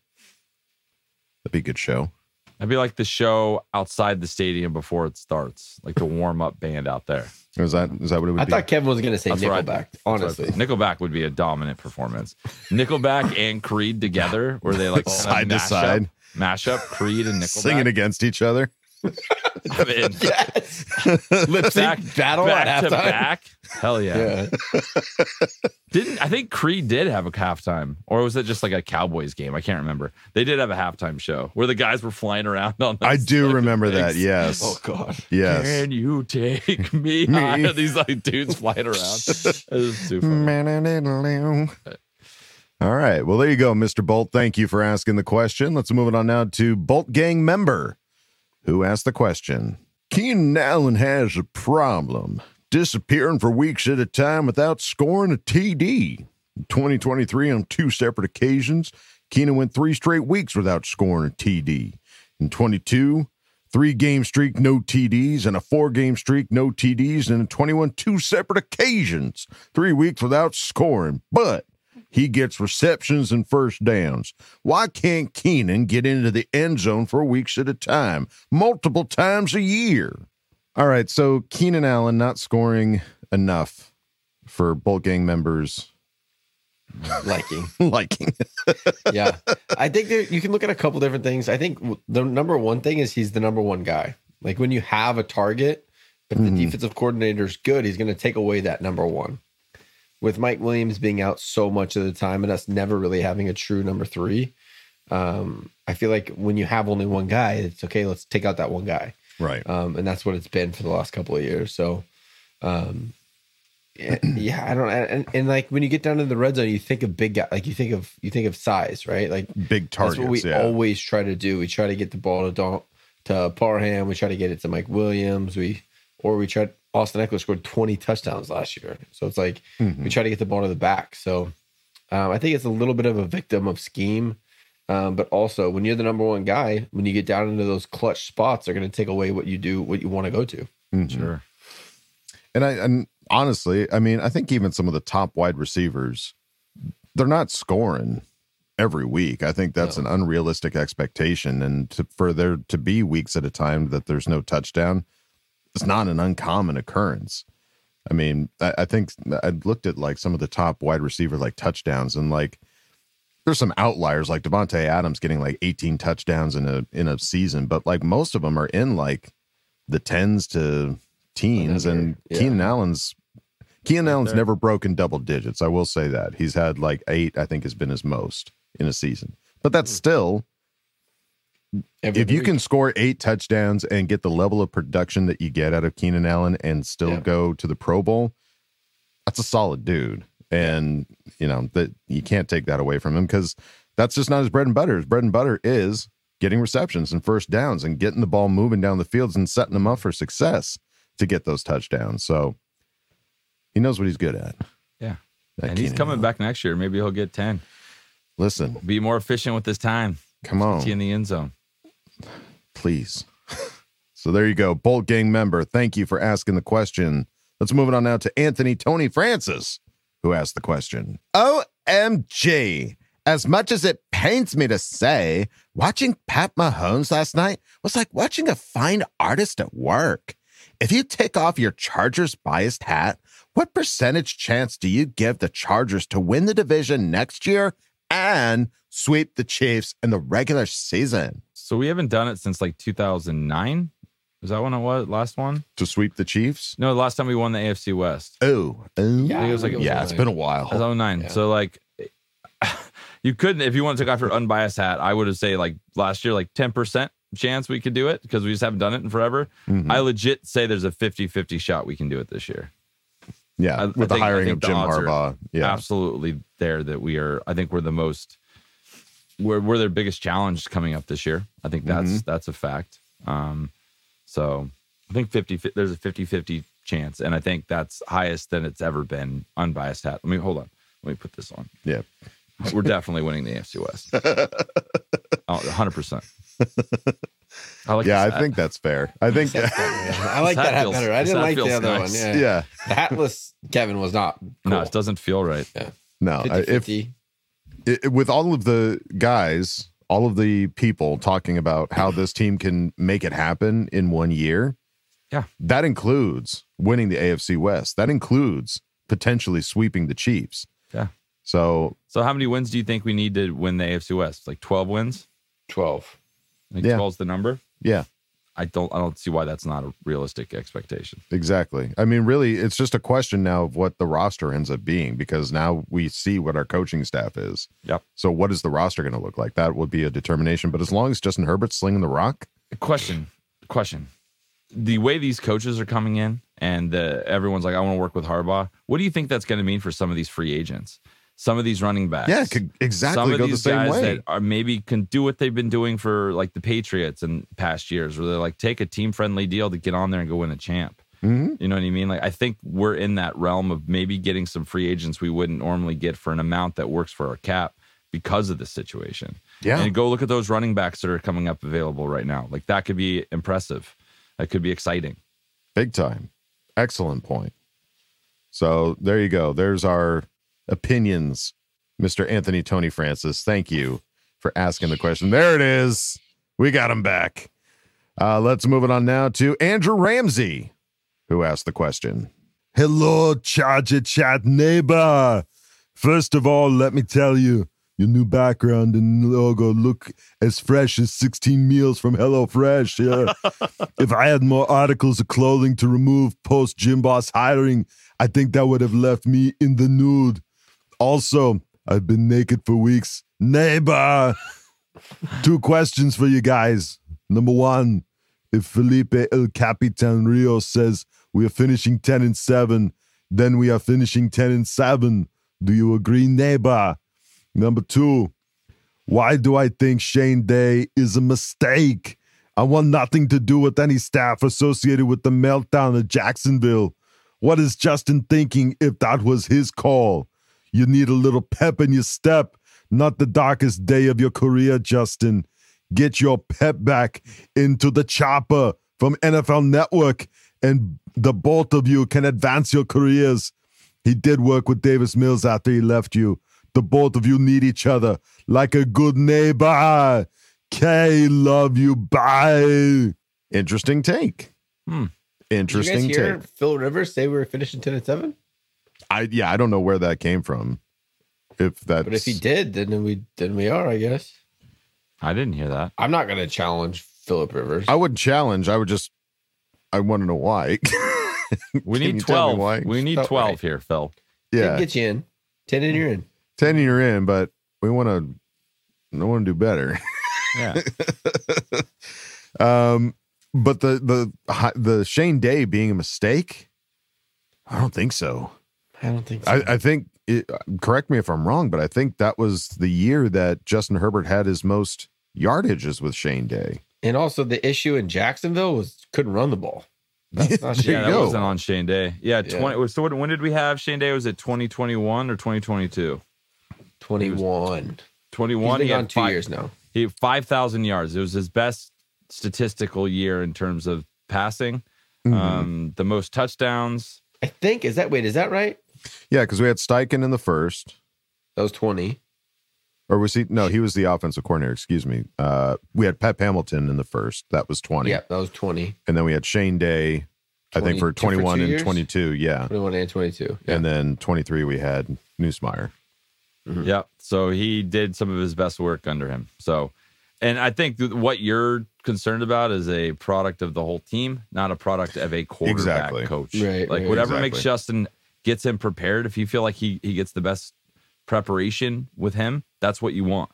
That'd be a good show. That'd be like the show outside the stadium before it starts, like the warm up band out there. Is that is that what it would be? I be? thought Kevin was going to say That's Nickelback, that's I honestly. thought. Nickelback would be a dominant performance. Nickelback and Creed together, where they like Side to mash up- side. mash up Creed and Nickelback. Singing against each other. I'm in. Yes. Lip back, sync battle back at to halftime. back. Hell yeah. Yeah. Didn't I think Creed did have a halftime, or was it just like a Cowboys game? I can't remember. They did have a halftime show where the guys were flying around on. I do like, remember that. Yes. Oh, God. Yes. Can you take me? Me. high? These like dudes flying around. It was too funny. All right. Well, there you go, Mr. Bolt. Thank you for asking the question. Let's move it on now to Bolt Gang member who asked the question. Keenan Allen has a problem disappearing for weeks at a time without scoring a TD. In 2023, on two separate occasions, Keenan went three straight weeks without scoring a TD. In 22, three game streak, no TDs, and a four game streak, no TDs, and in 21, two separate occasions, three weeks without scoring. But he gets receptions and first downs. Why can't Keenan get into the end zone for weeks at a time, multiple times a year? All right, so Keenan Allen not scoring enough for Bolt Gang members Liking. liking. yeah. I think there, you can look at a couple different things. I think the number one thing is he's the number one guy. Like when you have a target, if the Mhm. defensive coordinator is good, he's going to take away that number one. With Mike Williams being out so much of the time and us never really having a true number three, um, I feel like when you have only one guy, it's okay. Let's take out that one guy. Right. Um, and that's what it's been for the last couple of years. So, um, yeah, I don't, and, and like when you get down to the red zone, you think of big guy, like you think of you think of size, right? Like Big targets. that's what we yeah. always try to do. We try to get the ball to Don, to Parham. We try to get it to Mike Williams. We or we tried. Austin Ekeler scored twenty touchdowns last year, so it's like Mhm. we try to get the ball to the back. So um, I think it's a little bit of a victim of scheme. Um, but also, when you're the number one guy, when you get down into those clutch spots, they're going to take away what you do, what you want to go to. Mhm. Sure. And I and honestly, I mean, I think even some of the top wide receivers, they're not scoring every week. I think that's an unrealistic expectation. And to, for there to be weeks at a time that there's no touchdown, it's not an uncommon occurrence. I mean, I, I think I looked at like some of the top wide receiver like touchdowns and like there's some outliers like Davante Adams getting like 18 touchdowns in a in a season, but like most of them are in like the tens to teens, and yeah. Keenan Allen's Keenan Allen's never broken double digits. I will say that he's had like eight. I think has been his most in a season, but that's still Every if you week. can score eight touchdowns and get the level of production that you get out of Keenan Allen and still Yeah. go to the Pro Bowl, that's a solid dude. And you know that you can't take that away from him because that's just not his bread and butter. His bread and butter is getting receptions and first downs and getting the ball moving down the fields and setting them up for success to get those touchdowns. So he knows what he's good at. Yeah. That and he's coming Allen. back next year. Maybe he'll get 10. Listen, Be more efficient with his time. come on. In the end zone. Please. so there you go. Bolt Gang member, thank you for asking the question. Let's move it on now to Anthony Tony Francis, who asked the question. OMG. As much as it pains me to say, watching Pat Mahomes last night was like watching a fine artist at work. If you take off your Chargers biased hat, what percentage chance do you give the Chargers to win the division next year and sweep the Chiefs in the regular season? So we haven't done it since like 2009. Is that when it was last one? To sweep the Chiefs? No, the last time we won the AFC West. Oh, oh. I think it was like yeah, it's been a while. It was 09. So like you couldn't if you want to take off your unbiased hat, I would have say like last year like 10% chance we could do it because we just haven't done it in forever. Mhm. I legit say there's a 50-50 shot we can do it this year. Yeah, I- I with the think- I hiring of Jim odds Harbaugh. Yeah. absolutely there that we are. I think we're the most. We're we're their biggest challenge coming up this year. I think that's Mhm. that's a fact. Um, so I think 50 there's a 50-50 chance, and I think that's highest than it's ever been. Unbiased hat. Let me hold on. Let me put this on. Yeah. We're definitely winning the AFC West. Oh, 100%. I like yeah, I hat. think that's fair. I think I like that hat feels- better. I didn't like the other nice. one. Yeah. Yeah. The hatless Kevin was not. No, it doesn't feel right. Yeah. no. I- If 50-50. It, with all of the guys, all of the people talking about how this team can make it happen in one year, Yeah. that includes winning the AFC West. That includes potentially sweeping the Chiefs. Yeah. So So how many wins do you think we need to win the AFC West? Like 12 wins? 12. I think Yeah. 12 is the number. yeah, I don't I don't see why that's not a realistic expectation. exactly. I mean, really, it's just a question now of what the roster ends up being because now we see what our coaching staff is. Yep. So what is the roster going to look like? That would be a determination. But as long as Justin Herbert's slinging the rock, Question. Question. The way these coaches are coming in and the, everyone's like, I want to work with Harbaugh. What do you think that's going to mean for some of these free agents? Some of these running backs. Yeah, could exactly some of go the these same guys way. that are maybe can do what they've been doing for like the Patriots in past years, where they're like take a team friendly deal to get on there and go win a champ. Mhm. You know what I mean? Like I think we're in that realm of maybe getting some free agents we wouldn't normally get for an amount that works for our cap because of this situation. Yeah. And go look at those running backs that are coming up available right now. Like that could be impressive. That could be exciting. Big time. Excellent point. So there you go. There's our opinions, Mr. Anthony Tony Francis. Thank you for asking the question. There it is. We got him back. Uh, let's move it on now to Andrew Ramsey, who asked the question. Hello, Charger Chat neighbor. First of all, let me tell you, your new background and logo look as fresh as 16 meals from HelloFresh. Yeah. if I had more articles of clothing to remove post Gym Boss hiring, I think that would have left me in the nude. Also, I've been naked for weeks. Neighbor! Two questions for you guys. Number one, if Felipe El Capitan Rio says we are finishing 10 and 7, then we are finishing 10 and 7. Do you agree, neighbor? Number two, why do I think Shane Day is a mistake? I want nothing to do with any staff associated with the meltdown at Jacksonville. What is Justin thinking if that was his call? You need a little pep in your step, not the darkest day of your career, Justin. Get your pep back into the chopper from NFL Network, and the both of you can advance your careers. He did work with Davis Mills after he left you. The both of you need each other like a good neighbor. K, love you. Bye. Interesting take. Hmm. Interesting Did you hear take. Phil Rivers say we were finishing 10 and 7? I yeah, I don't know where that came from. If that, But if he did, then we then we are, I guess. I didn't hear that. I'm not going to challenge Philip Rivers. I wouldn't challenge. I would just. I want to know why. We need 12. why? We need Oh, 12 right. here, Phil. yeah, Get you in. 10 and you're in. ten and you're in, but we want to. No want to do better. Yeah. Um, but the the hi- the Shane Day being a mistake, I don't think so. I don't think so. I, I think. It, correct me if I'm wrong, but I think that was the year that Justin Herbert had his most yardages with Shane Day. and also the issue in Jacksonville was couldn't run the ball. That's not There Shane yeah, that go. wasn't on Shane Day. Yeah, Yeah. 20 so when, when did we have Shane Day? Was it 2021 or 2022? 21. He's 21. been he had on two five- years now. He had 5,000 yards. It was his best statistical year in terms of passing. Mm-hmm. Um, the most touchdowns. I think is that wait, is that right? Yeah, because we had Steichen in the first. That was 20. Or was he? No, he was the offensive coordinator. Excuse me. Uh, we had Pep Hamilton in the first. That was 20. Yeah, that was 20. And then we had Shane Day, I think, for 22 for 21 and years? 22. Yeah. 21 and 22. Yeah. And then 23, we had Nussmeier. Yeah. So he did some of his best work under him. So, and I think th- what you're concerned about is a product of the whole team, not a product of a quarterback Exactly. coach. Right, Like right, whatever exactly. makes Justin gets him prepared. If you feel like he he gets the best preparation with him, that's what you want.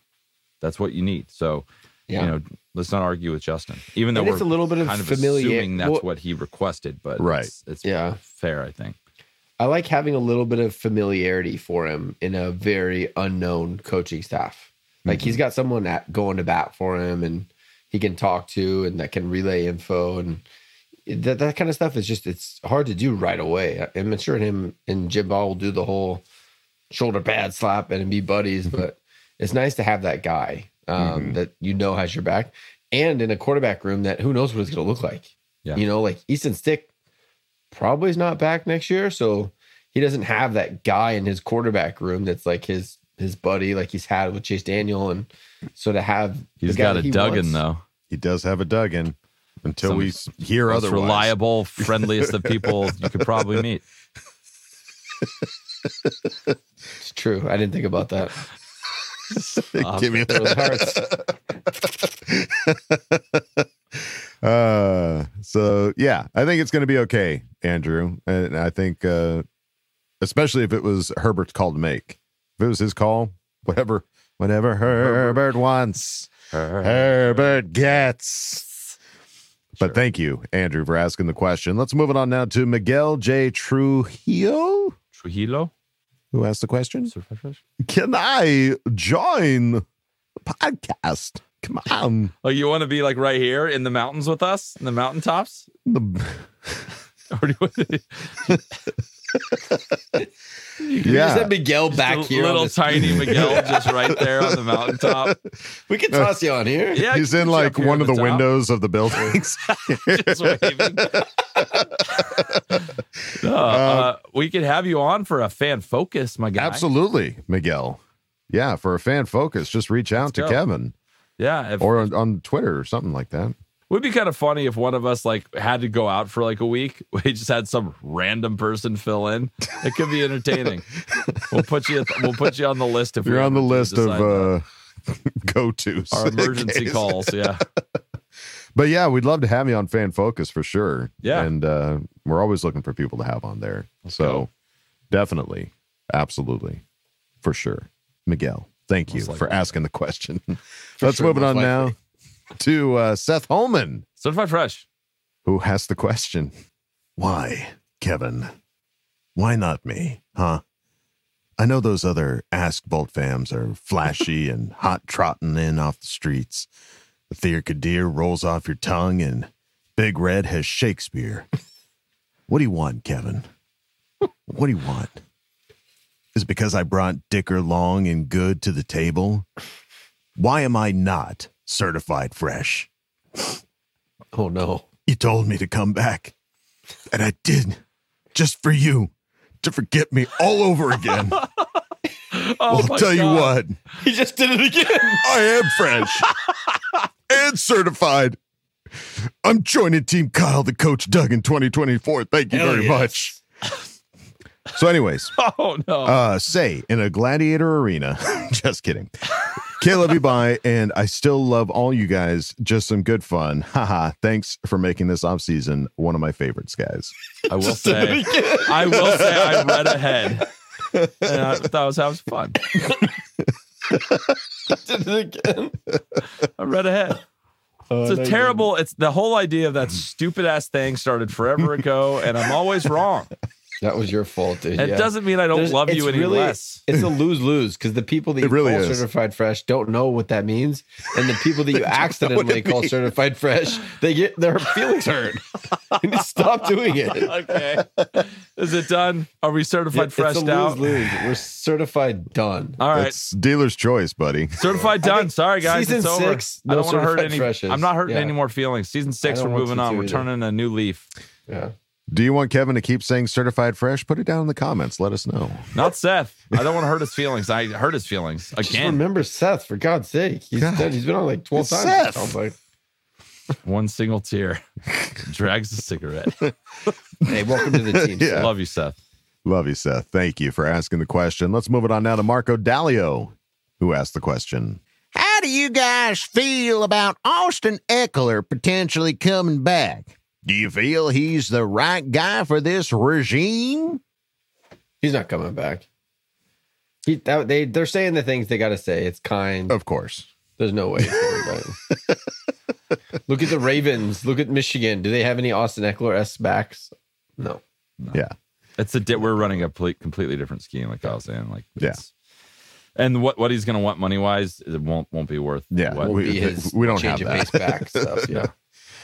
That's what you need. So, Yeah. you know, let's not argue with Justin, even though And we're it's a little bit of kind of familiar- assuming that's well- what he requested. But Right. it's, it's Yeah. fair, I think. I like having a little bit of familiarity for him in a very unknown coaching staff. Like Mm-hmm. he's got someone at, going to bat for him and he can talk to and that can relay info and that, that kind of stuff is just it's hard to do right away. I'm sure him and Jim Ball will do the whole shoulder pad slap and be buddies, Mm-hmm. but it's nice to have that guy um, that you know has your back and in a quarterback room that who knows what it's going to look like. Yeah. You know, like Easton Stick probably is not back next year, so he doesn't have that guy in his quarterback room that's like his his buddy, like he's had with Chase Daniel, and so to have the He's guy got a he Duggan wants- though. He does have a Duggan until Some- we hear Most otherwise. reliable, friendliest of people you could probably meet. It's true. I didn't think about that. Give me Those hearts. uh so yeah i think it's going to be okay andrew and i think uh especially if it was herbert's call to make if it was his call whatever whatever herbert wants herbert gets but thank you andrew for asking the question. Let's move it on now to miguel j. Trujillo. Trujillo? who asked the question? Can i join the podcast? Come on. Oh, you want to be like right here in the mountains with us, in the mountaintops? The- Or do you want to- Yeah. just have Miguel back Just a here. little tiny Miguel just right there on the mountaintop. We can toss you on here. Yeah, He's in like one on of the top. windows of the buildings. Just waving. No, uh, we could have you on for a fan focus, my guy. Absolutely, Miguel. Yeah, for a fan focus, just reach out to go. Kevin Yeah, if, or on, on Twitter or something like that. Would be kind of funny if one of us like had to go out for like a week. We just had some random person fill in. It could be entertaining. we'll put you. We'll put you on the list if You're on the list of uh, go tos. our emergency calls. Yeah, But yeah, we'd love to have you on Fan Focus for sure. Yeah. And uh, we're always looking for people to have on there. so definitely, absolutely, for sure. Miguel, thank you for asking the question. Let's sure, move it on now. To uh, Seth Holman. certified fresh. who asked the question Why, Kevin? Why not me? Huh? I know those other Ask Bolt fams are flashy and hot trotting in off the streets. The Kadir rolls off your tongue and Big Red has Shakespeare. What do you want, Kevin? What do you want? Is it because I brought Dicker Long and Good to the table? Why am I not certified fresh? Oh no. You told me to come back, and I did, just for you, to forget me all over again. Oh I'll my tell you what, He just did it again. I am fresh and certified. I'm joining Team Kyle to coach Doug in 2024. Thank you Hell very yes. much. So, anyways, Oh no. uh, say in a gladiator arena. just kidding. Can't love you bye, and I still love all you guys. Just some good fun. Haha. Thanks for making this off season one of my favorites, guys. I will say. I will say. I read ahead. And I thought I was having fun. did it again. I read ahead. It's a terrible. It's the whole idea of that stupid ass thing started forever ago, and I'm always wrong. That was your fault, dude. It yeah. doesn't mean I don't There's- love you it's any really- less. It's a lose lose because the people that you really call is. certified fresh don't know what that means, and the people that you accidentally call certified fresh, they get their feelings hurt. you need to stop doing it. Okay. Is it done? Are we certified It's fresh a out? lose lose. We're certified done. All right. It's dealer's choice, buddy. Certified done. Sorry, guys. season it's over. six, I no don't want to hurt certified any. freshes. I'm not hurting Yeah. any more feelings. Season six, we're moving on. We're either. turning a new leaf. Yeah. Do you want Kevin to keep saying certified fresh? Put it down in the comments. Let us know. Not Seth. I don't want to hurt his feelings. I hurt his feelings Just again. remember Seth, for God's sake. He's, God. dead. he's been on like 12 It's times. Seth. sounds like. One single tear drags a cigarette. Hey, welcome to the team. Yeah. Love you, Seth. Love you, Seth. Thank you for asking the question. Let's move it on now to Marco Dalio, who asked the question. How do you guys feel about Austin Ekeler potentially coming back? Do you feel he's the right guy for this regime? He's not coming back. He, that, they, they're saying the things they got to say. It's kind. Of course. There's no way. he's coming back. Look at the Ravens. Look at Michigan. Do they have any Austin Ekeler S backs? No. Yeah. It's a di- we're running a ple- completely different scheme, like I was saying. Like, Yeah. And what what he's going to want money wise, it won't won't be worth. Yeah, what, we- be his we don't change have of that. pace back stuff. Yeah.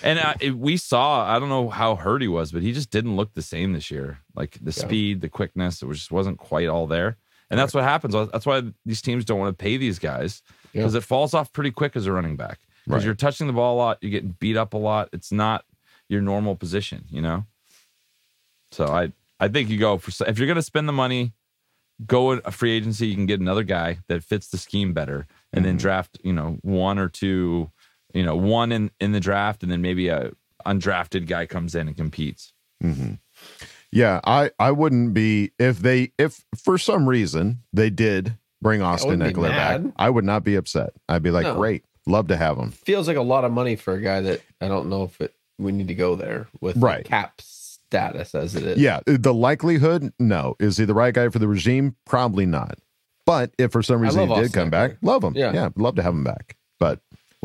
And uh, it, we saw, I don't know how hurt he was, but he just didn't look the same this year. Like the Yeah. speed, the quickness, it was just wasn't quite all there. And that's what happens. That's why these teams don't want to pay these guys because it falls off pretty quick as a running back. Because Right. you're touching the ball a lot, you're getting beat up a lot. It's not your normal position, you know. So I I think you go for if you're going to spend the money, go with a free agency. You can get another guy that fits the scheme better, and then draft you know one or two, you know one in in the draft, and then maybe a undrafted guy comes in and competes. hmm Yeah, I I wouldn't be if they if for some reason they did bring Austin wouldn't Ekeler back. I would not be upset. I'd be like, No. great, love to have him. Feels like a lot of money for a guy that I don't know if it we need to go there with Right. cap status as it is. Yeah, the likelihood, no. Is he the right guy for the regime? Probably not. But if for some reason he did Austin come back, love him. Yeah. yeah, love to have him back.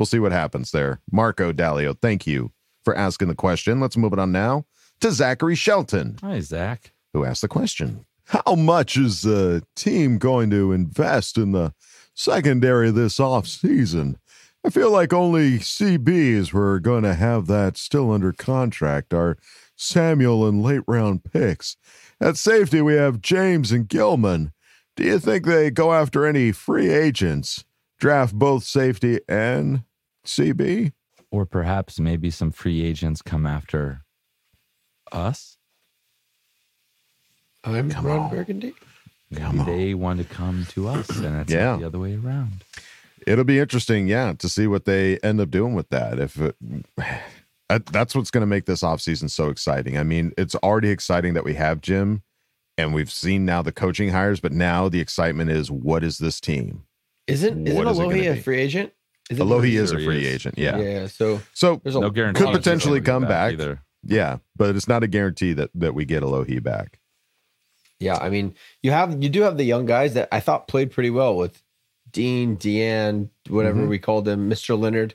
We'll see what happens there. Marco Dalio, thank you for asking the question. Let's move it on now to Zachary Shelton. Hi, Zach. who asked the question. How much is the team going to invest in the secondary this offseason? I feel like only CBs were going to have that still under contract, our Samuel and late round picks. At safety, we have James and Gilman. Do you think they go after any free agents? Draft both safety and CB? Or perhaps maybe some free agents come after us. I'm Ron Burgundy. Maybe they want to come to us, and it's Yeah. the other way around. It'll be interesting, yeah, to see what they end up doing with that. If it, that's what's going to make this offseason so exciting. I mean, it's already exciting that we have Jim and we've seen now the coaching hires, but now the excitement is what is this team? Isn't isn't What is it gonna Alohi a free agent? Is it- Alohi is a free is. agent, yeah. Yeah. So So there's a No guarantee. could potentially come be back. either. yeah, but it's not a guarantee that that we get Alohi back. Yeah, I mean, you have you do have the young guys that I thought played pretty well with Dean, Deanne, whatever Mhm. we called them, Mr. Leonard,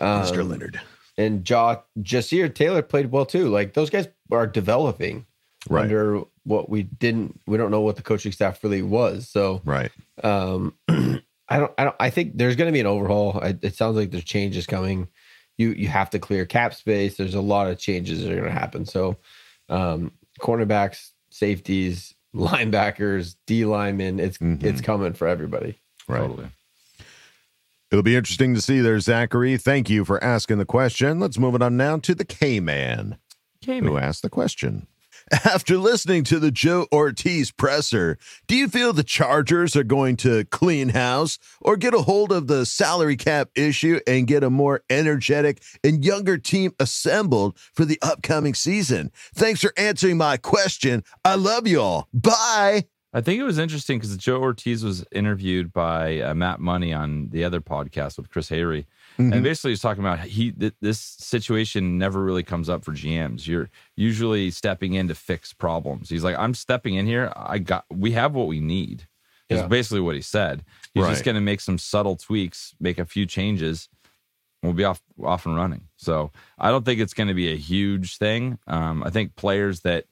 um, Mr. Leonard. and Jaw Ja'Sir Taylor played well too. Like those guys are developing Right. under what we didn't. We don't know what the coaching staff really was. So Right. um, I don't. I don't. I think there's going to be an overhaul. I, it sounds like there's changes coming. You you have to clear cap space. There's a lot of changes that are going to happen. So, um, cornerbacks, safeties, linebackers, D linemen. It's Mhm. it's coming for everybody. Right. Totally. It'll be interesting to see there, Zachary. Thank you for asking the question. Let's move it on now to the K Man. who asked the question. After listening to the Joe Hortiz presser, do you feel the Chargers are going to clean house or get a hold of the salary cap issue and get a more energetic and younger team assembled for the upcoming season? Thanks for answering my question. I love y'all. Bye. I think it was interesting because Joe Hortiz was interviewed by uh, Matt Money on the other podcast with Chris Hayre, Mhm. and basically he's talking about he th- this situation never really comes up for GMs. You're usually stepping in to fix problems. He's like, I'm stepping in here. I got we have what we need. Is Yeah. basically what he said. He's Right. just going to make some subtle tweaks, make a few changes. We'll be off off and running. So I don't think it's going to be a huge thing. Um, I think players that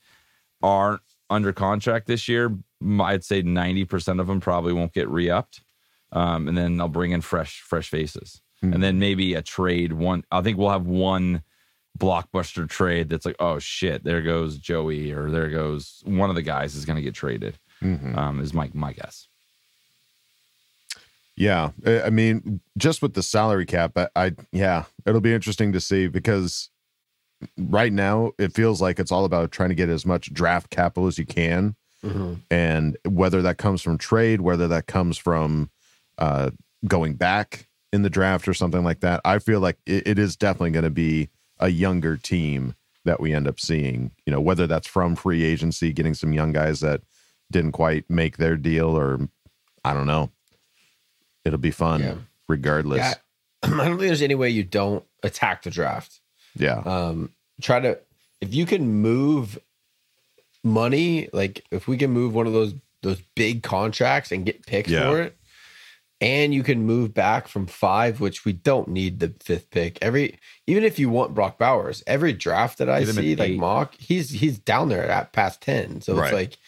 aren't under contract this year, I'd say 90% of them probably won't get re-upped. Um, and then they'll bring in fresh, fresh faces. And then maybe a trade one. I think we'll have one blockbuster trade that's like, oh shit, there goes Joey, or there goes one of the guys is going to get traded. Mhm. Um, is my my guess. Yeah, I I mean, just with the salary cap, I, I yeah, it'll be interesting to see because right now it feels like it's all about trying to get as much draft capital as you can, Mhm. and whether that comes from trade, whether that comes from uh, going back in the draft or something like that. I feel like it, it is definitely going to be a younger team that we end up seeing. You know, whether that's from free agency, getting some young guys that didn't quite make their deal, or I don't know. It'll be fun Yeah. regardless. Yeah, I don't think there's any way you don't attack the draft. Yeah. Um, try to if you can move money, like if we can move one of those those big contracts and get picks Yeah. for it, and you can move back from five, which we don't need the fifth pick. Every even if you want Brock Bowers, every draft that I Get him at see, like mock, he's he's down there at past ten. So Right. it's like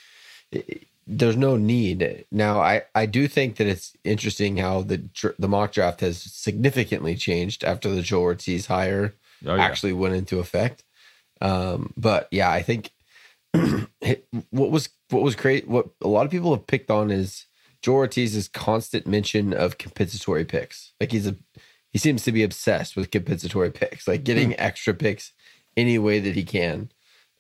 it- there's no need now. I I do think that it's interesting how the the mock draft has significantly changed after the Joel Hortiz hire Oh, yeah. actually went into effect. Um, but yeah, I think it- what was what was great. What a lot of people have picked on is Joel Hortiz's constant mention of compensatory picks. Like he's a he seems to be obsessed with compensatory picks, like getting extra picks any way that he can.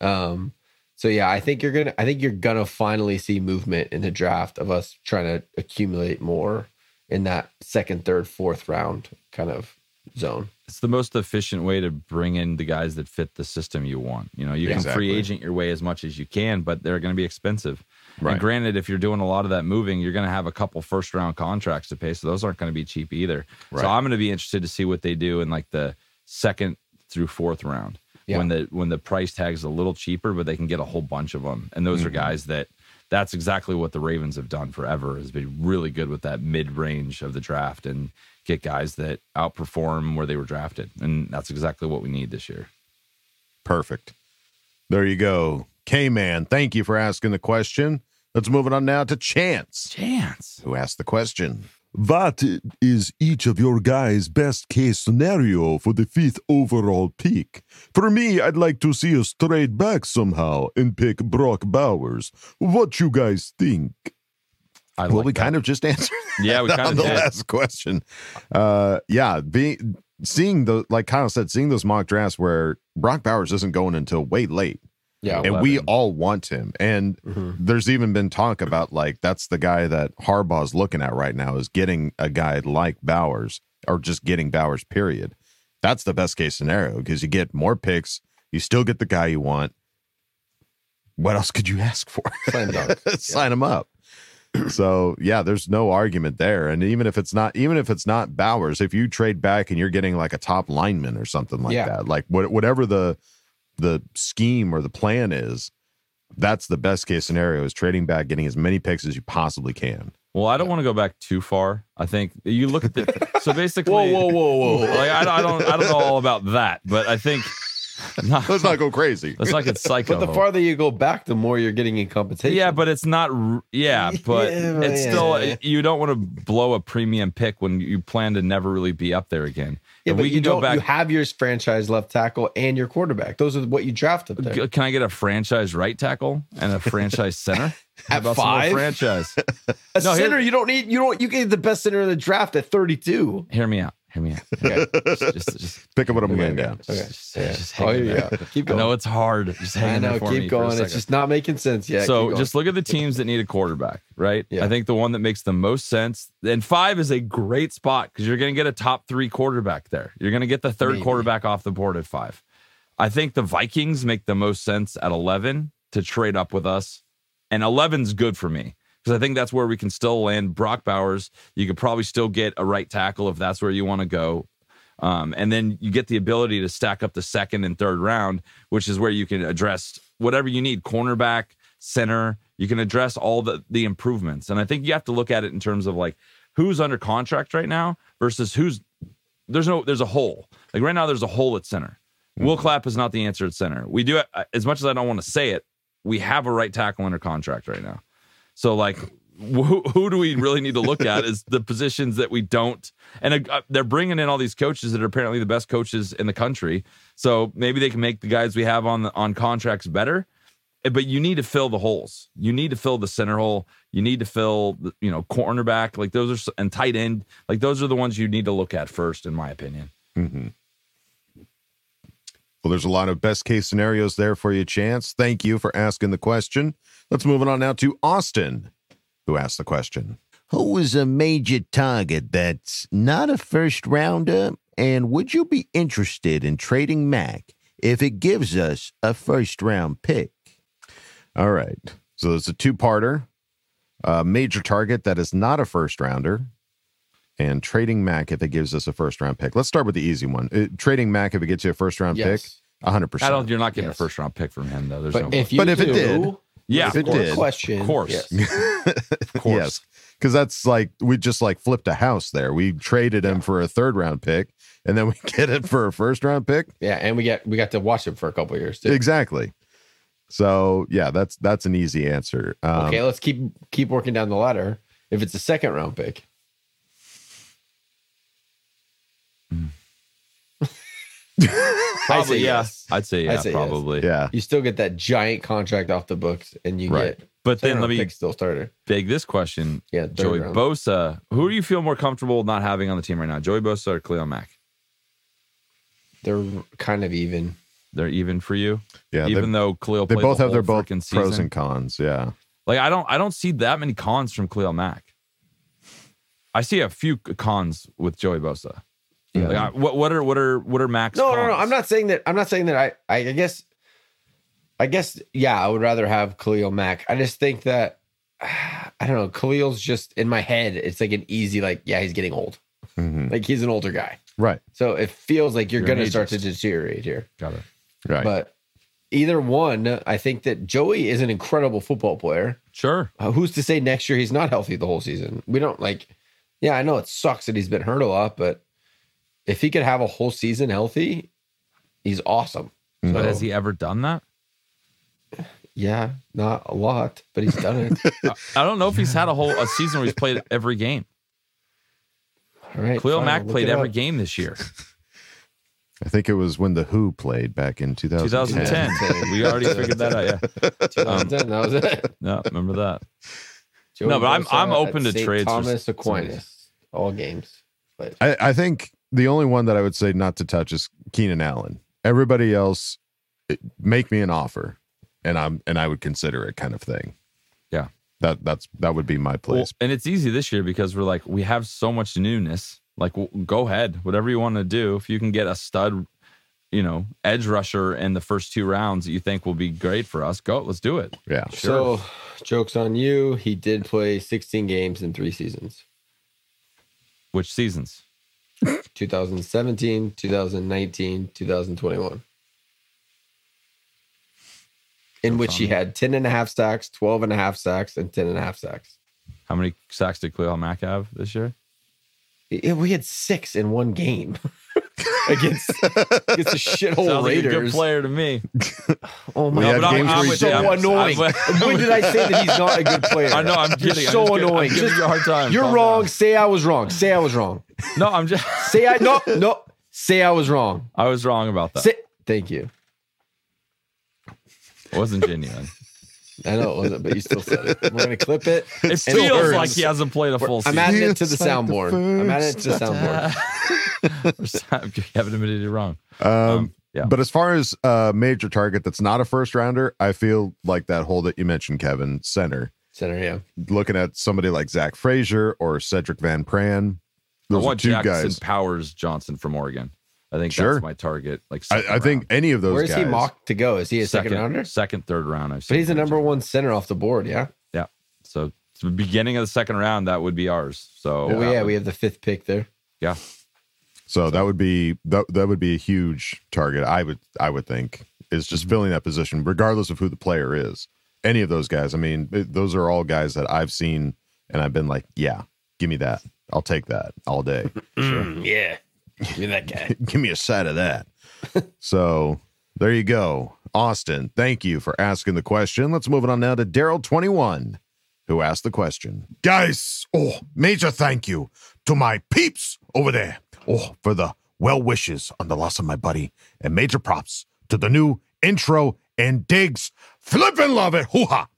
Um, so yeah, I think you're gonna I think you're gonna finally see movement in the draft of us trying to accumulate more in that second, third, fourth round kind of zone. it's the most efficient way to bring in the guys that fit the system you want. You know, you can free agent your way as much as you can, but they're going to be expensive. Right. And granted, if you're doing a lot of that moving, you're going to have a couple first round contracts to pay, so those aren't going to be cheap either. Right. So I'm going to be interested to see what they do in like the second through fourth round Yeah. when the when the price tag's a little cheaper, but they can get a whole bunch of them. And those are Mm-hmm. guys that that's exactly what the Ravens have done forever. Has been really good with that mid range of the draft and get guys that outperform where they were drafted, and that's exactly what we need this year. Perfect. There you go. K Man, thank you for asking the question. Let's move it on now to Chance, Chance. who asked the question. What is each of your guys' best case scenario for the fifth overall pick? For me, I'd like to see us trade back somehow and pick Brock Bowers. What you guys think? I well, like we that. kind of just answered Yeah, we that kinda on the did. last question. Uh, yeah, being seeing the like Kyle said, seeing those mock drafts where Brock Bowers isn't going until way late. Yeah, and we all want him. And mm-hmm. there's even been talk about like that's the guy that Harbaugh's looking at right now is getting a guy like Bowers or just getting Bowers. Period. That's the best case scenario because you get more picks, you still get the guy you want. What else could you ask for? Slam dunk. Sign him up. So yeah, there's no argument there. And even if it's not, even if it's not Bowers, if you trade back and you're getting like a top lineman or something like Yeah. that, like what, whatever the the scheme or the plan is, that's the best case scenario is trading back, getting as many picks as you possibly can. Well, I don't want to go back too far. I think you look at the so basically. Whoa, whoa, whoa, whoa. Like I, I don't, I don't know all about that, but I think not, Let's not go crazy. let's not get psycho. But the farther you go back, the more you're getting in competition. Yeah, but it's not. Yeah, but Yeah, it's yeah. still. You don't want to blow a premium pick when you plan to never really be up there again. Yeah, but we you can go don't. back. You have your franchise left tackle and your quarterback. Those are what you draft up there. Can I get a franchise right tackle and a franchise center? At about five? franchise. A No, here- center, you don't need. You don't. You get the best center in the draft at 32. Hear me out. Hear me out. Okay. Just, just, just, Pick up what I'm laying down. Okay. just, Yeah. just Oh, hang in yeah. there. Keep I going. know it's hard. Just hang I know. Keep going. It's just not making sense yet. so just look at the teams that need a quarterback, right? Yeah. I think the one that makes the most sense. And five is a great spot because you're going to get a top three quarterback there. You're going to get the third Maybe. quarterback off the board at five. I think the Vikings make the most sense at 11 to trade up with us. And 11's good for me because I think that's where we can still land Brock Bowers. You could probably still get a right tackle if that's where you want to go. Um, and then you get the ability to stack up the second and third round, which is where you can address whatever you need cornerback, center. You can address all the, the improvements. And I think you have to look at it in terms of like who's under contract right now versus who's there's no there's a hole. Like right now, there's a hole at center. Will Clapp is not the answer at center. We do as much as I don't want to say it. We have a right tackle under contract right now. So like, who, who do we really need to look at is the positions that we don't. And uh, they're bringing in all these coaches that are apparently the best coaches in the country. So maybe they can make the guys we have on the, on contracts better. Eh, But you need to fill the holes. You need to fill the center hole. You need to fill, the, you know, cornerback. Like those are and tight end. Like those are the ones you need to look at first, in my opinion. Mm-hmm. Well, there's a lot of best case scenarios there for you, Chance. Thank you for asking the question. Let's move on now to Austin, who asked the question. Who is a major target that's not a first rounder? And would you be interested in trading Mack if it gives us a first round pick? All right. So it's a two parter, a major target that is not a first rounder, and trading Mack if it gives us a first round pick. Let's start with the easy one. Uh, trading Mack if it gets you a first round Yes. pick, 100%. I don't. You're not getting Yes. a first round pick from him though. There's But no. if you But if it did, yeah, if it did, question, of course. yes. of course. Yes. Because that's like, we just like flipped a house there. We traded him for a third round pick, and then we get it for a first round pick. Yeah, and we get we got to watch him for a couple of years too. Exactly. So yeah, that's that's an easy answer. Um, okay, let's keep keep working down the ladder. If it's a second round pick, Mm. Probably, say yeah. yes. I'd say I yeah, say yes. probably. Yeah. you still get that giant contract off the books, and you Right. get But then let me pick still starter. beg this question. Yeah, third Joey round. Bosa. Who do you feel more comfortable not having on the team right now? Joey Bosa or Khalil Mack? They're kind of even. They're even for you. Yeah, Even they- though Khalil they played both the have their whole both frickin' pros season. and cons. Yeah. Like I don't I don't see that many cons from Khalil Mack. I see a few cons with Joey Bosa. Yeah. Like, what what are what are what are Max? No, no, no. I'm not saying that. I'm not saying that. I, I, guess, I guess, yeah. I would rather have Khalil Mack. I just think that I don't know. Khalil's just in my head. It's like an easy, like, yeah, he's getting old. Mhm. Like he's an older guy, Right. so it feels like you're, You're gonna start to deteriorate here. Got it. Right. But either one, I think that Joey is an incredible football player. Sure. Uh, who's to say next year he's not healthy the whole season? We don't like. Yeah, I know it sucks that he's been hurt a lot, but if he could have a whole season healthy, he's awesome. But So- has he ever done that? Yeah, not a lot, but he's done it. I- I don't know if he's had a whole a season where he's played every game. All right, Khalil fine, Mack played every up. game this year. I think it was when the Who played back in 2010. 2010. we already figured that out. Yeah. 2010, that was it. No, remember that. Joey No, but I'm- I'm open to St. trades Thomas s- Aquinas, all games. But I, I think the only one that I would say not to touch is Keenan Allen. Everybody else, it- make me an offer, and I'm and I would consider it, kind of thing. Yeah. That that's that would be my Well, place. and it's easy this year because we're like we have so much newness. Like, w- go ahead, whatever you want to do. If you can get a stud, you know, edge rusher in the first two rounds that you think will be great for us, go. Let's do it. Yeah. so, jokes on you. He did play 16 games in three seasons Which seasons? 2017, 2019, 2021. In which he had 10 and a half sacks, 12 and a half sacks, and 10 and a half sacks. How many sacks did Khalil Mack have this year? Yeah, we had six in one game against, against the shithole Sounds like a good player to me. Oh my We god, games where you're he so did. I'm- annoying. I'm- when did I say that he's not a good player? I know, I'm You're kidding. I'm so just kidding. I'm annoying. giving Just- you a hard time. You're Calm wrong. down. Say I was wrong. Say I was wrong. No, I'm just. Say I no no. Say I was wrong. I was wrong about that. Say, thank you. It wasn't genuine. I know it wasn't, but you still said it. We're gonna clip it. It feels hurts. like he hasn't played a full I'm adding it to the It's like the soundboard. I'm adding it to the soundboard. you haven't admitted it wrong. Um, yeah. But as far as a major target that's not a first rounder, I feel like that hole that you mentioned, Kevin, center. Center, yeah. Looking at somebody like Zach Frazier or Sedrick Van Pran, I those are want two Jackson guys. Powers Johnson from Oregon. I think Sure. that's my target. Like I, I think any of those Where's guys. he mocked to go? Is he a second, second rounder? second, third round. I've But he's the number one center off the board. Yeah. Yeah. So it's the beginning of the second round, that would be ours. So Oh yeah, we have the fifth pick there. yeah. So that would be that, that would be a huge target. I would I would think is just filling that position, regardless of who the player is. Any of those guys. I mean, those are all guys that I've seen, and I've been like, yeah, give me that. I'll take that all day. Mm, mm, yeah. Give me that guy. give me a side of that. so there you go, Austin. Thank you for asking the question. Let's move it on now to Daryl twenty one, who asked the question. Guys, oh, major thank you to my peeps over there. Oh, for the well wishes on the loss of my buddy, and major props to the new intro and digs. Flippin' love it. Hoo ha.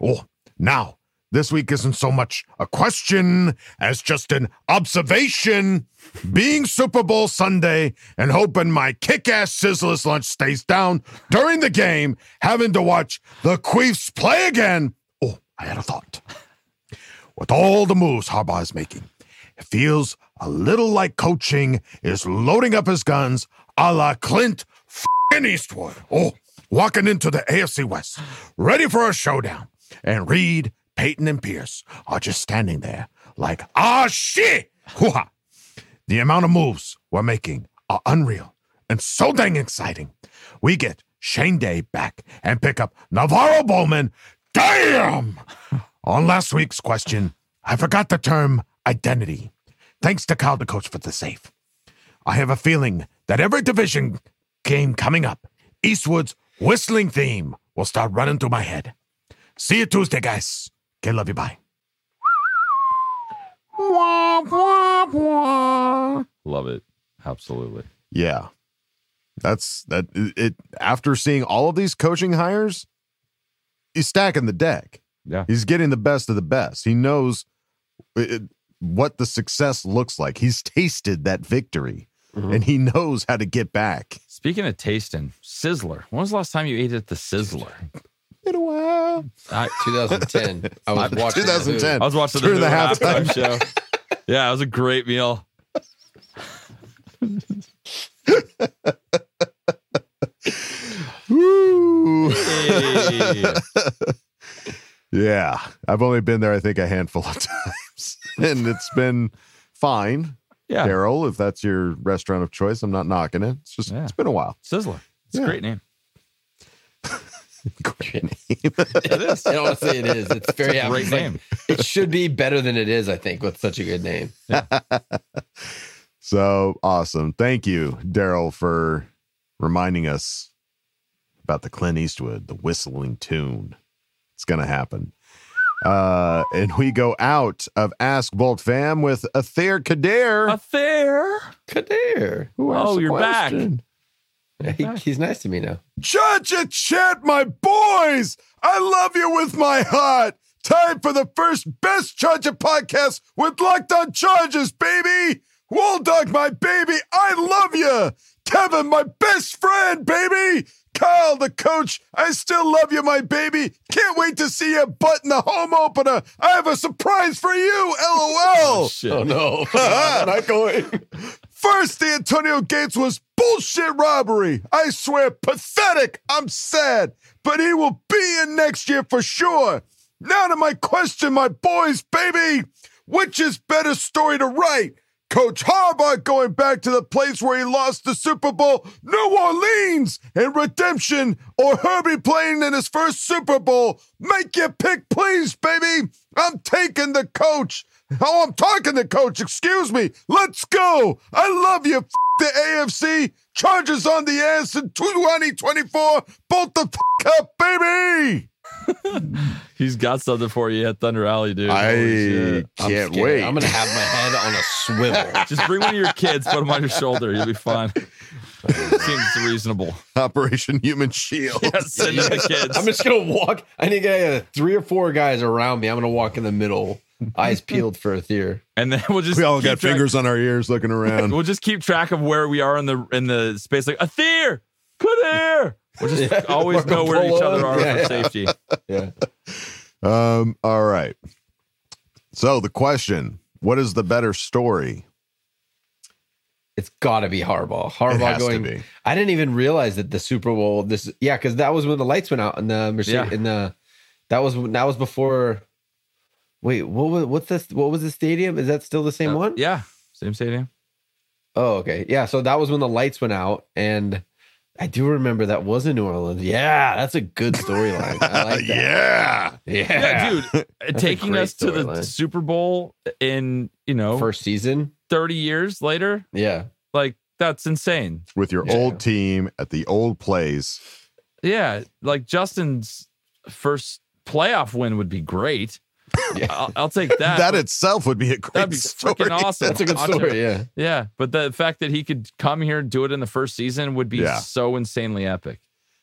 Oh, now this week isn't so much a question as just an observation. Being Super Bowl Sunday and hoping my kick ass Sizzlers lunch stays down during the game, having to watch the Queefs play again. Oh, I had a thought. With all the moves Harbaugh is making, it feels a little like coaching is loading up his guns a la Clint Eastwood. Oh, walking into the AFC West, ready for a showdown. And Reid, Payton, and Pierce are just standing there like, ah, shit! Hoo-ha. The amount of moves we're making are unreal and so dang exciting. We get Shane Day back and pick up NaVorro Bowman. Damn! On last week's question, I forgot the term identity. Thanks to Kyle, the coach, for the save. I have a feeling that every division game coming up, Eastwood's whistling theme will start running through my head. See you Tuesday, guys. Okay, love you. Bye. Love it. Absolutely. Yeah. That's that it, after seeing all of these coaching hires, he's stacking the deck. Yeah. He's getting the best of the best. He knows it, what the success looks like. He's tasted that victory mm-hmm. and he knows how to get back. Speaking of tasting, Sizzler. When was the last time you ate at the Sizzler? Been a while. I, 2010. I was watching 2010. I was watching During the, the Who halftime. halftime show. Yeah, it was a great meal. Woo. Hey. Yeah. I've only been there, I think, a handful of times. and it's been fine. Yeah. Daryl, if that's your restaurant of choice, I'm not knocking it. It's just Yeah. it's been a while. Sizzler. It's Yeah. a great name. Great name. It is. And honestly, it is. It's very It's a great it's like- name. it should be better than it is, I think, with such a good name. so awesome. Thank you, Daryl, for reminding us about the Clint Eastwood, the whistling tune. It's gonna happen. Uh, and we go out of Ask Bolt Fam with Ather Kader. Ather. Kader. Who Oh, you're back. question? Yeah, he, he's nice to me now. Judge and chat, my boys. I love you with my heart. Time for the first best Charger podcast with Locked On Chargers, baby. Wall Dog, my baby, I love you. Kevin, my best friend, baby. Kyle, the coach, I still love you, my baby. Can't wait to see your butt in the home opener. I have a surprise for you, LOL. Oh, shit. Oh no. I'm not going. First, the Antonio Gates was bullshit robbery. I swear, pathetic. I'm sad, but he will be in next year for sure. Now to my question, my boys, baby. Which is better story to write? Coach Harbaugh going back to the place where he lost the Super Bowl, New Orleans, and redemption, or Herbie playing in his first Super Bowl. Make your pick, please, baby. I'm taking the coach. Oh, I'm talking to coach. Excuse me. Let's go. I love you. F- the AFC. Chargers on the ass in 2024. Bolt the f- up, baby. He's got something for you at Thunder Alley, dude. I Holy shit. I'm can't wait. I'm gonna have my head on a swivel. Just bring one of your kids, put them on your shoulder. You'll be fine. Seems reasonable. Operation Human Shield. Yeah, send the kids. I'm just gonna walk. I need uh, three or four guys around me. I'm gonna walk in the middle, eyes peeled for a theer. and then we'll just We all got track- fingers on our ears looking around. We'll just keep track of where we are in the in the space. Like a there, could there. We'll just Yeah. always know where each other are Yeah, for yeah. safety. Yeah. Um, all right. So the question, what is the better story? It's got to be Harbaugh. It Harbaugh has going. to be. I didn't even realize that the Super Bowl. This yeah, because that was when the lights went out in the Mercedes. Yeah. In the that was that was before. Wait, what was what's this? What was the stadium? Is that still the same one? Yeah, same stadium. Oh, okay. Yeah. So that was when the lights went out, and I do remember that was in New Orleans. Yeah, that's a good storyline. Like yeah. Yeah, Yeah, dude, taking us to the storyline. Super Bowl in you know First season. thirty years later, Yeah. like that's insane. With your Yeah. old team at the old place. Yeah, like Justin's first playoff win would be great. Yeah. I'll, I'll take that. that itself would be a great That'd be story. freaking awesome. That's a good Watch it. story. Yeah. Yeah, but the fact that he could come here and do it in the first season would be Yeah. so insanely epic.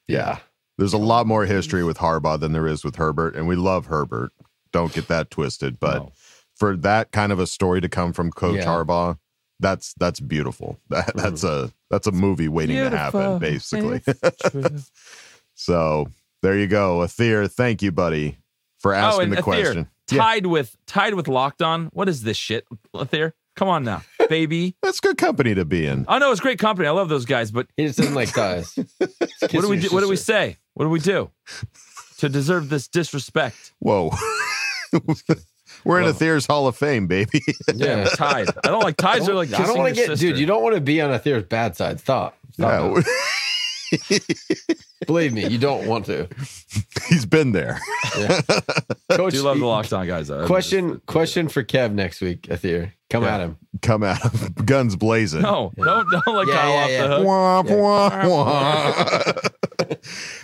Yeah. There's a lot more history with Harbaugh than there is with Herbert, and we love Herbert. Don't get that twisted. But for that kind of a story to come from Coach Yeah. Harbaugh, that's that's beautiful. That, that's a that's a movie waiting to happen, basically. so there you go, Athir. Thank you, buddy, for oh, asking oh, the Athir, question. Tied with tied with Locked On. What is this shit, Athir? Come on now, baby. That's good company to be in. I know it's great company. I love those guys, but he just doesn't like guys. what do we do? What do we say? What do we do to deserve this disrespect? Whoa. We're in a Athir's Hall of Fame, baby. Yeah, tied. I don't like ties. Are like I don't want to get, sister. dude. You don't want to be on a Theor's bad side. Stop. Stop Yeah. It. Believe me, you don't want to. He's been there. Coach, do love the Locked On guys. though. question question for Kev next week. Athir, come Yeah. at him. Come out, guns blazing. No, don't don't let Yeah, Kyle yeah, off yeah. the hook. Wah, wah, wah.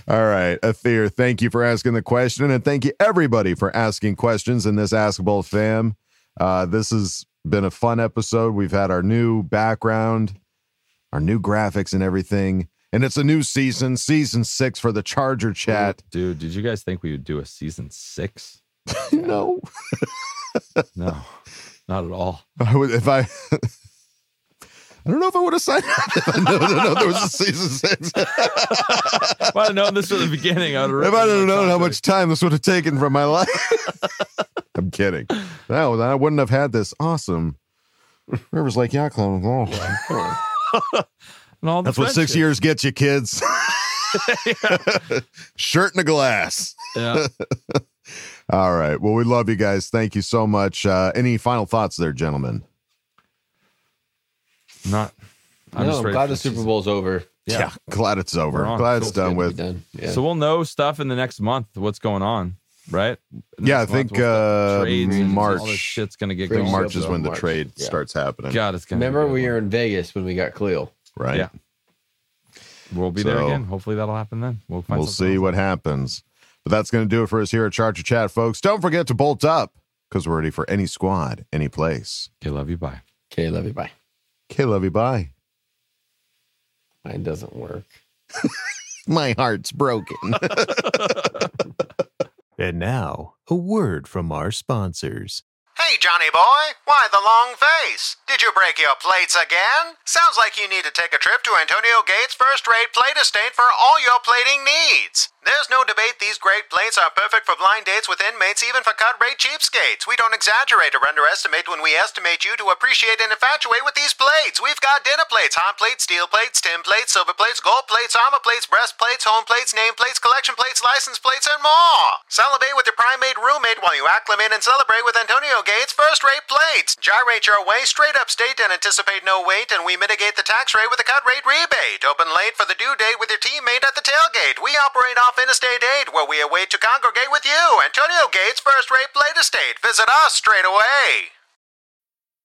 All right, Athir, thank you for asking the question, and thank you everybody for asking questions in this Ask Bolt Fam. Uh, this has been a fun episode. We've had our new background, our new graphics, and everything, and it's a new season, season six for the Charger Chat. Dude, did you guys think we would do a season six? no, No, not at all. I would, if I. I don't know if I would have signed up if I knew, know there was a season six. If I'd have known this from the beginning, I'd have If I'd have known how much time this would have taken from my life. I'm kidding. No, I wouldn't have had this awesome Rivers Lake Yacht Club. Oh. And all the That's what six friendships. years gets you, kids. Shirt and a glass. Yeah. All right. Well, we love you guys. Thank you so much. Uh, any final thoughts there, gentlemen? Not. I'm no, just I'm glad the Super Bowl's over. Yeah. glad it's over. Glad it's It's done gonna with. done. Yeah. So we'll know stuff in the next month. What's going on, right? Yeah, I think we'll uh, March. All this shit's gonna get I going. March is when the March. trade Yeah. starts happening. God, it's gonna. Remember be we were in Vegas when we got Khalil. Right. Yeah. We'll be there again. Hopefully that'll happen then. We'll find We'll see else. what happens. But that's going to do it for us here at Charger Chat, folks. Don't forget to bolt up because we're ready for any squad, any place. Okay, love you. Bye. Okay, love you. Bye. Okay, love you. Bye. Mine doesn't work. My heart's broken. and now, a word from our sponsors. Hey, Johnny boy, why the long face? Did you break your plates again? Sounds like you need to take a trip to Antonio Gates' first rate plate estate for all your plating needs. There's no debate these great plates are perfect for blind dates with inmates, even for cut rate cheapskates. We don't exaggerate or underestimate when we estimate you to appreciate and infatuate with these plates. We've got dinner plates, hot plates, steel plates, tin plates, silver plates, gold plates, armor plates, breast plates, home plates, name plates, collection plates, license plates, and more. Celebrate with your primate roommate while you acclimate and celebrate with Antonio Gates first rate plates. Gyrate your way straight up state and anticipate no wait, and we mitigate the tax rate with a cut rate rebate. Open late for the due date with your teammate at the tailgate. We operate off Interstate 8 where we await to congregate with you. Antonio Gates first rate plate estate. Visit us straight away.